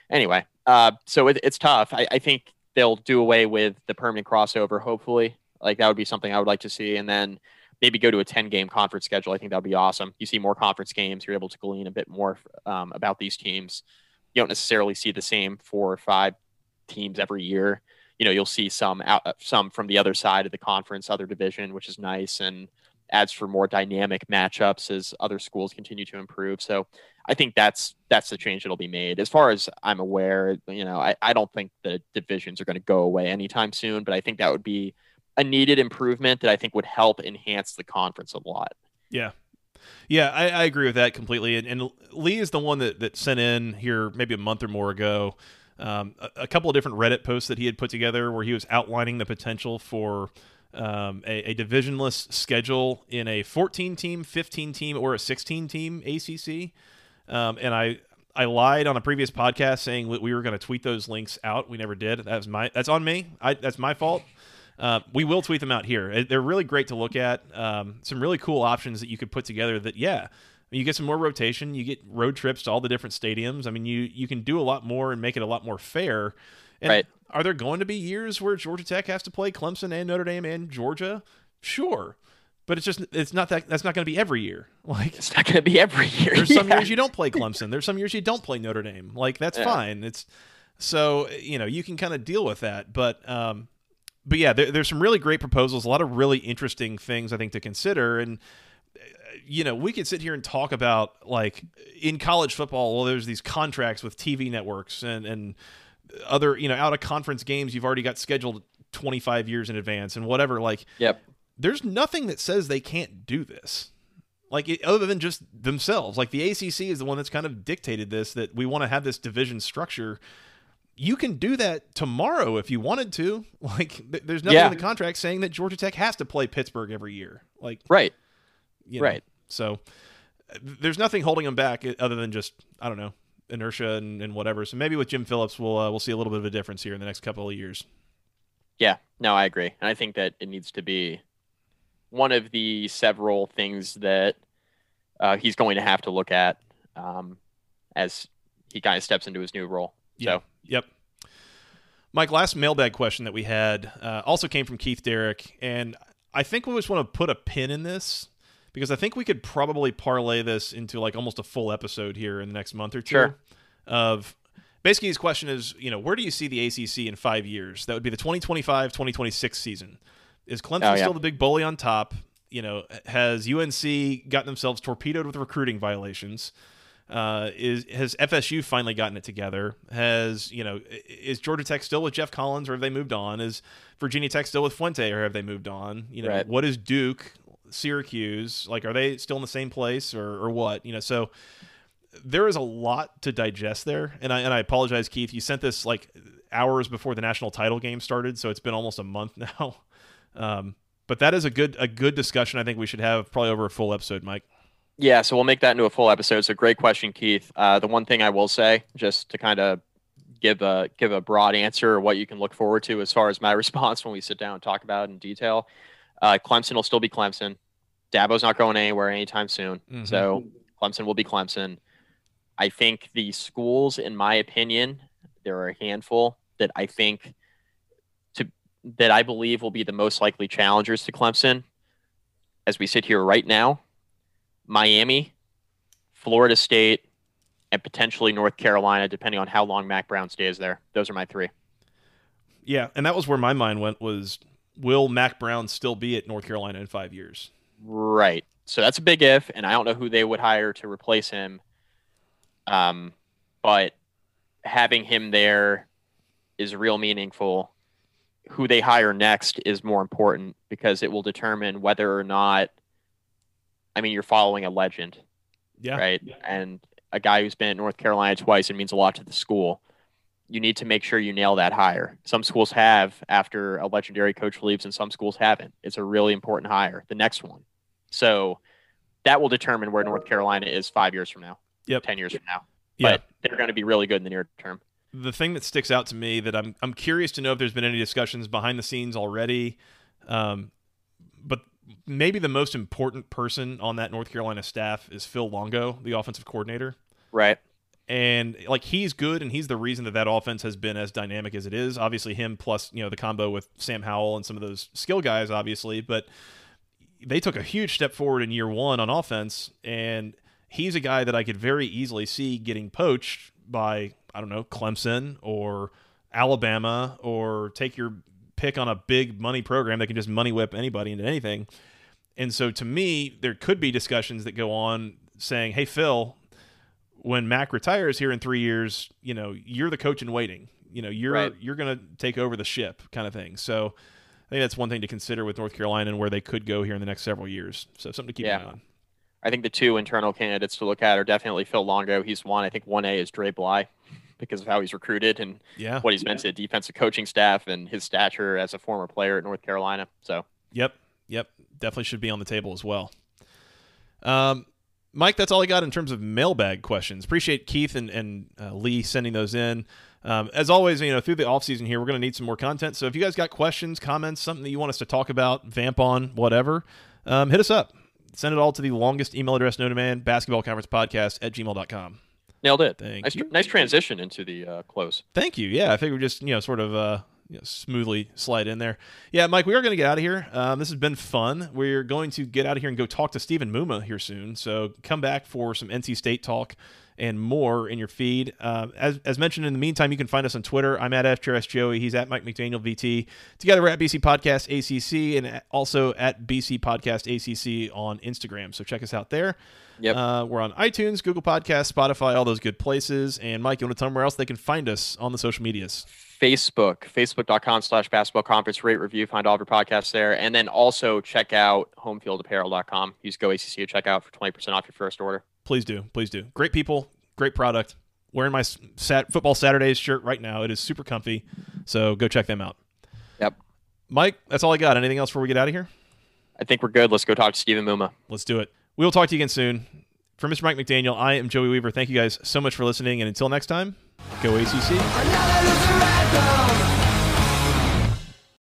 Anyway, uh, so it, it's tough. I, I think they'll do away with the permanent crossover. Hopefully, like that would be something I would like to see, and then maybe go to a 10 game conference schedule. I think that would be awesome. You see more conference games, you're able to glean a bit more um, about these teams. You don't necessarily see the same four or five teams every year. You know, you'll see some out, uh, some from the other side of the conference, other division, which is nice and adds for more dynamic matchups as other schools continue to improve. So I think that's that's the change that'll be made. As far as I'm aware, you know, I, I don't think the divisions are going to go away anytime soon, but I think that would be a needed improvement that I think would help enhance the conference a lot. Yeah. Yeah, I, I agree with that completely. And, and, Lee is the one that, that sent in here maybe a month or more ago um, a, a, couple of different Reddit posts that he had put together where he was outlining the potential for um, a, a, divisionless schedule in a 14 team, 15 team, or a 16 team ACC. Um, and I I lied on a previous podcast saying we were going to tweet those links out. We never did. That was my that's on me. I, that's my fault. Uh, we will tweet them out here. They're really great to look at. Um, some really cool options that you could put together. That yeah, you get some more rotation. You get road trips to all the different stadiums. I mean, you you can do a lot more and make it a lot more fair. And right. Are there going to be years where Georgia Tech has to play Clemson and Notre Dame and Georgia? Sure. But it's just it's not that that's not going to be every year. <laughs> Like it's not going to be every year. There's yeah. some years you don't play Clemson. There's some years you don't play Notre Dame. Like that's yeah. fine. It's so you know you can kind of deal with that. But um, but yeah, there, there's some really great proposals, a lot of really interesting things I think to consider, and uh, you know we could sit here and talk about like in college football. Well, there's these contracts with TV networks and and other you know out of conference games you've already got scheduled 25 years in advance and whatever. Like, yep. There's nothing that says they can't do this. Like it, other than just themselves, like the ACC is the one that's kind of dictated this that we want to have this division structure you can do that tomorrow if you wanted to. <laughs> Like, there's nothing yeah. in the contract saying that Georgia Tech has to play Pittsburgh every year. Like, right, you know, right. So, there's nothing holding them back other than just I don't know inertia and, and whatever. So maybe with Jim Phillips, we'll uh, we'll see a little bit of a difference here in the next couple of years. Yeah, no, I agree, and I think that it needs to be one of the several things that uh, he's going to have to look at um, as he kind of steps into his new role. Yeah. So Yep. Mike, last mailbag question that we had uh, also came from Keith Derrick, and I think we just want to put a pin in this because I think we could probably parlay this into like almost a full episode here in the next month or two. Sure. Of basically, his question is, you know, where do you see the ACC in five years? That would be the 2025-2026 season. Is Clemson oh, yeah. still the big bully on top? You know, has UNC gotten themselves torpedoed with recruiting violations? Uh, is has FSU finally gotten it together? Has you know is Georgia Tech still with Geoff Collins or have they moved on? Is Virginia Tech still with Fuente or have they moved on? You know right. what is Duke, Syracuse? Like are they still in the same place or or what? You know so there is a lot to digest there, and I and I apologize, Keith. You sent this like hours before the national title game started, so it's been almost a month <laughs> now. Um, but that is a good a good discussion. I think we should have probably over a full episode, Mike. Yeah, so we'll make that into a full episode. So great question, Keith. Uh, the one thing I will say, just to kind of give a give a broad answer, what you can look forward to as far as my <laughs> response when we sit down and talk about it in detail. Uh, Clemson will still be Clemson. Dabo's not going anywhere anytime soon. Mm-hmm. So Clemson will be Clemson. I think the schools, in my opinion, there are a handful that I think that I believe will be the most likely challengers to Clemson as we sit here right now Miami, Florida State, and potentially North Carolina, depending on how long Mack Brown stays there. Those are my three. Yeah, and that was where my mind went was will Mack Brown still be at North Carolina in five years? Right. So that's a big if, and I don't know who they would hire to replace him. Um, but having him there is real meaningful. Who they hire next is more important because it will determine whether or not I mean, you're following a legend, yeah, right? And a guy who's been at North Carolina twice and means a lot to the school. You need to make sure you nail that hire. Some schools have after a legendary coach leaves, and some schools haven't. It's a really important hire. The next one, so that will determine where North Carolina is five years from now. Yep. ten years from now. Yeah. But they're going to be really good in the near term. The thing that sticks out to me that I'm I'm curious to know if there's been any discussions behind the scenes already. Um, but maybe the most important person on that North Carolina staff is Phil Longo, the offensive coordinator. Right. and like he's good, and he's the reason that that offense has been as dynamic as it is. Obviously, him plus you know the combo with Sam Howell and some of those skill guys, obviously, but they took a huge step forward in year one on offense, and he's a guy that I could very easily see getting poached by I don't know Clemson or Alabama or take your pick on a big money program that can just money whip anybody into anything. And so to me, there could be discussions that go on saying, "Hey Phil, when Mack retires here in 3 years, you know, you're the coach in waiting. You know, you're Right. you're going to take over the ship kind of thing." So I think that's one thing to consider with North Carolina and where they could go here in the next several years. So something to keep Yeah. an eye on. I think the two internal candidates to look at are definitely Phil Longo. He's one. I think one A is Dre Bly <laughs> because of how he's recruited and Yeah. what he's meant to the defensive coaching staff and his stature as a former player at North Carolina. So Yep. Yep. Definitely should be on the table as well. Um, Mike, that's all I got in terms of mailbag questions. Appreciate Keith and, and uh, Lee sending those in. Um, as always, you know, through the off season here, we're going to need some more content. So if you guys got questions, comments, something that you want us to talk about, vamp on, whatever, um, hit us up. Send it all to the longest email address known to man, basketball conference podcast at gmail.com. nailed it. Thank nice, you. nice transition into the uh, close. Thank you. Yeah, I think we just you know sort of uh, you know, smoothly slide in there. Yeah, Mike, we are going to get out of here. Um, this has been fun. We're going to get out of here and go talk to Stephen Muma here soon. So come back for some NC State talk and more in your feed. Uh, as, as mentioned, in the meantime, you can find us on Twitter. I'm at FTRS Joey. He's at Mike McDaniel VT. Together, we're at BC Podcast ACC and also at BC Podcast ACC on Instagram. So check us out there. Yep. Uh, we're on iTunes, Google Podcasts, Spotify, all those good places. And Mike, you want to tell them where else they can find us on the social medias? Facebook, facebook.com slash basketball conference, rate review, find all of your podcasts there. And then also check out homefieldapparel.com. Use Go ACC to check out for 20% off your first order. Please do. Please do. Great people, great product. Wearing my sat- football Saturdays shirt right now. It is super comfy. So go check them out. Yep. Mike, that's all I got. Anything else before we get out of here? I think we're good. Let's go talk to Stephen Muma. Let's do it. We will talk to you again soon. For Mr. Mike McDaniel, I am Joey Weaver. Thank you guys so much for listening. And until next time, go ACC.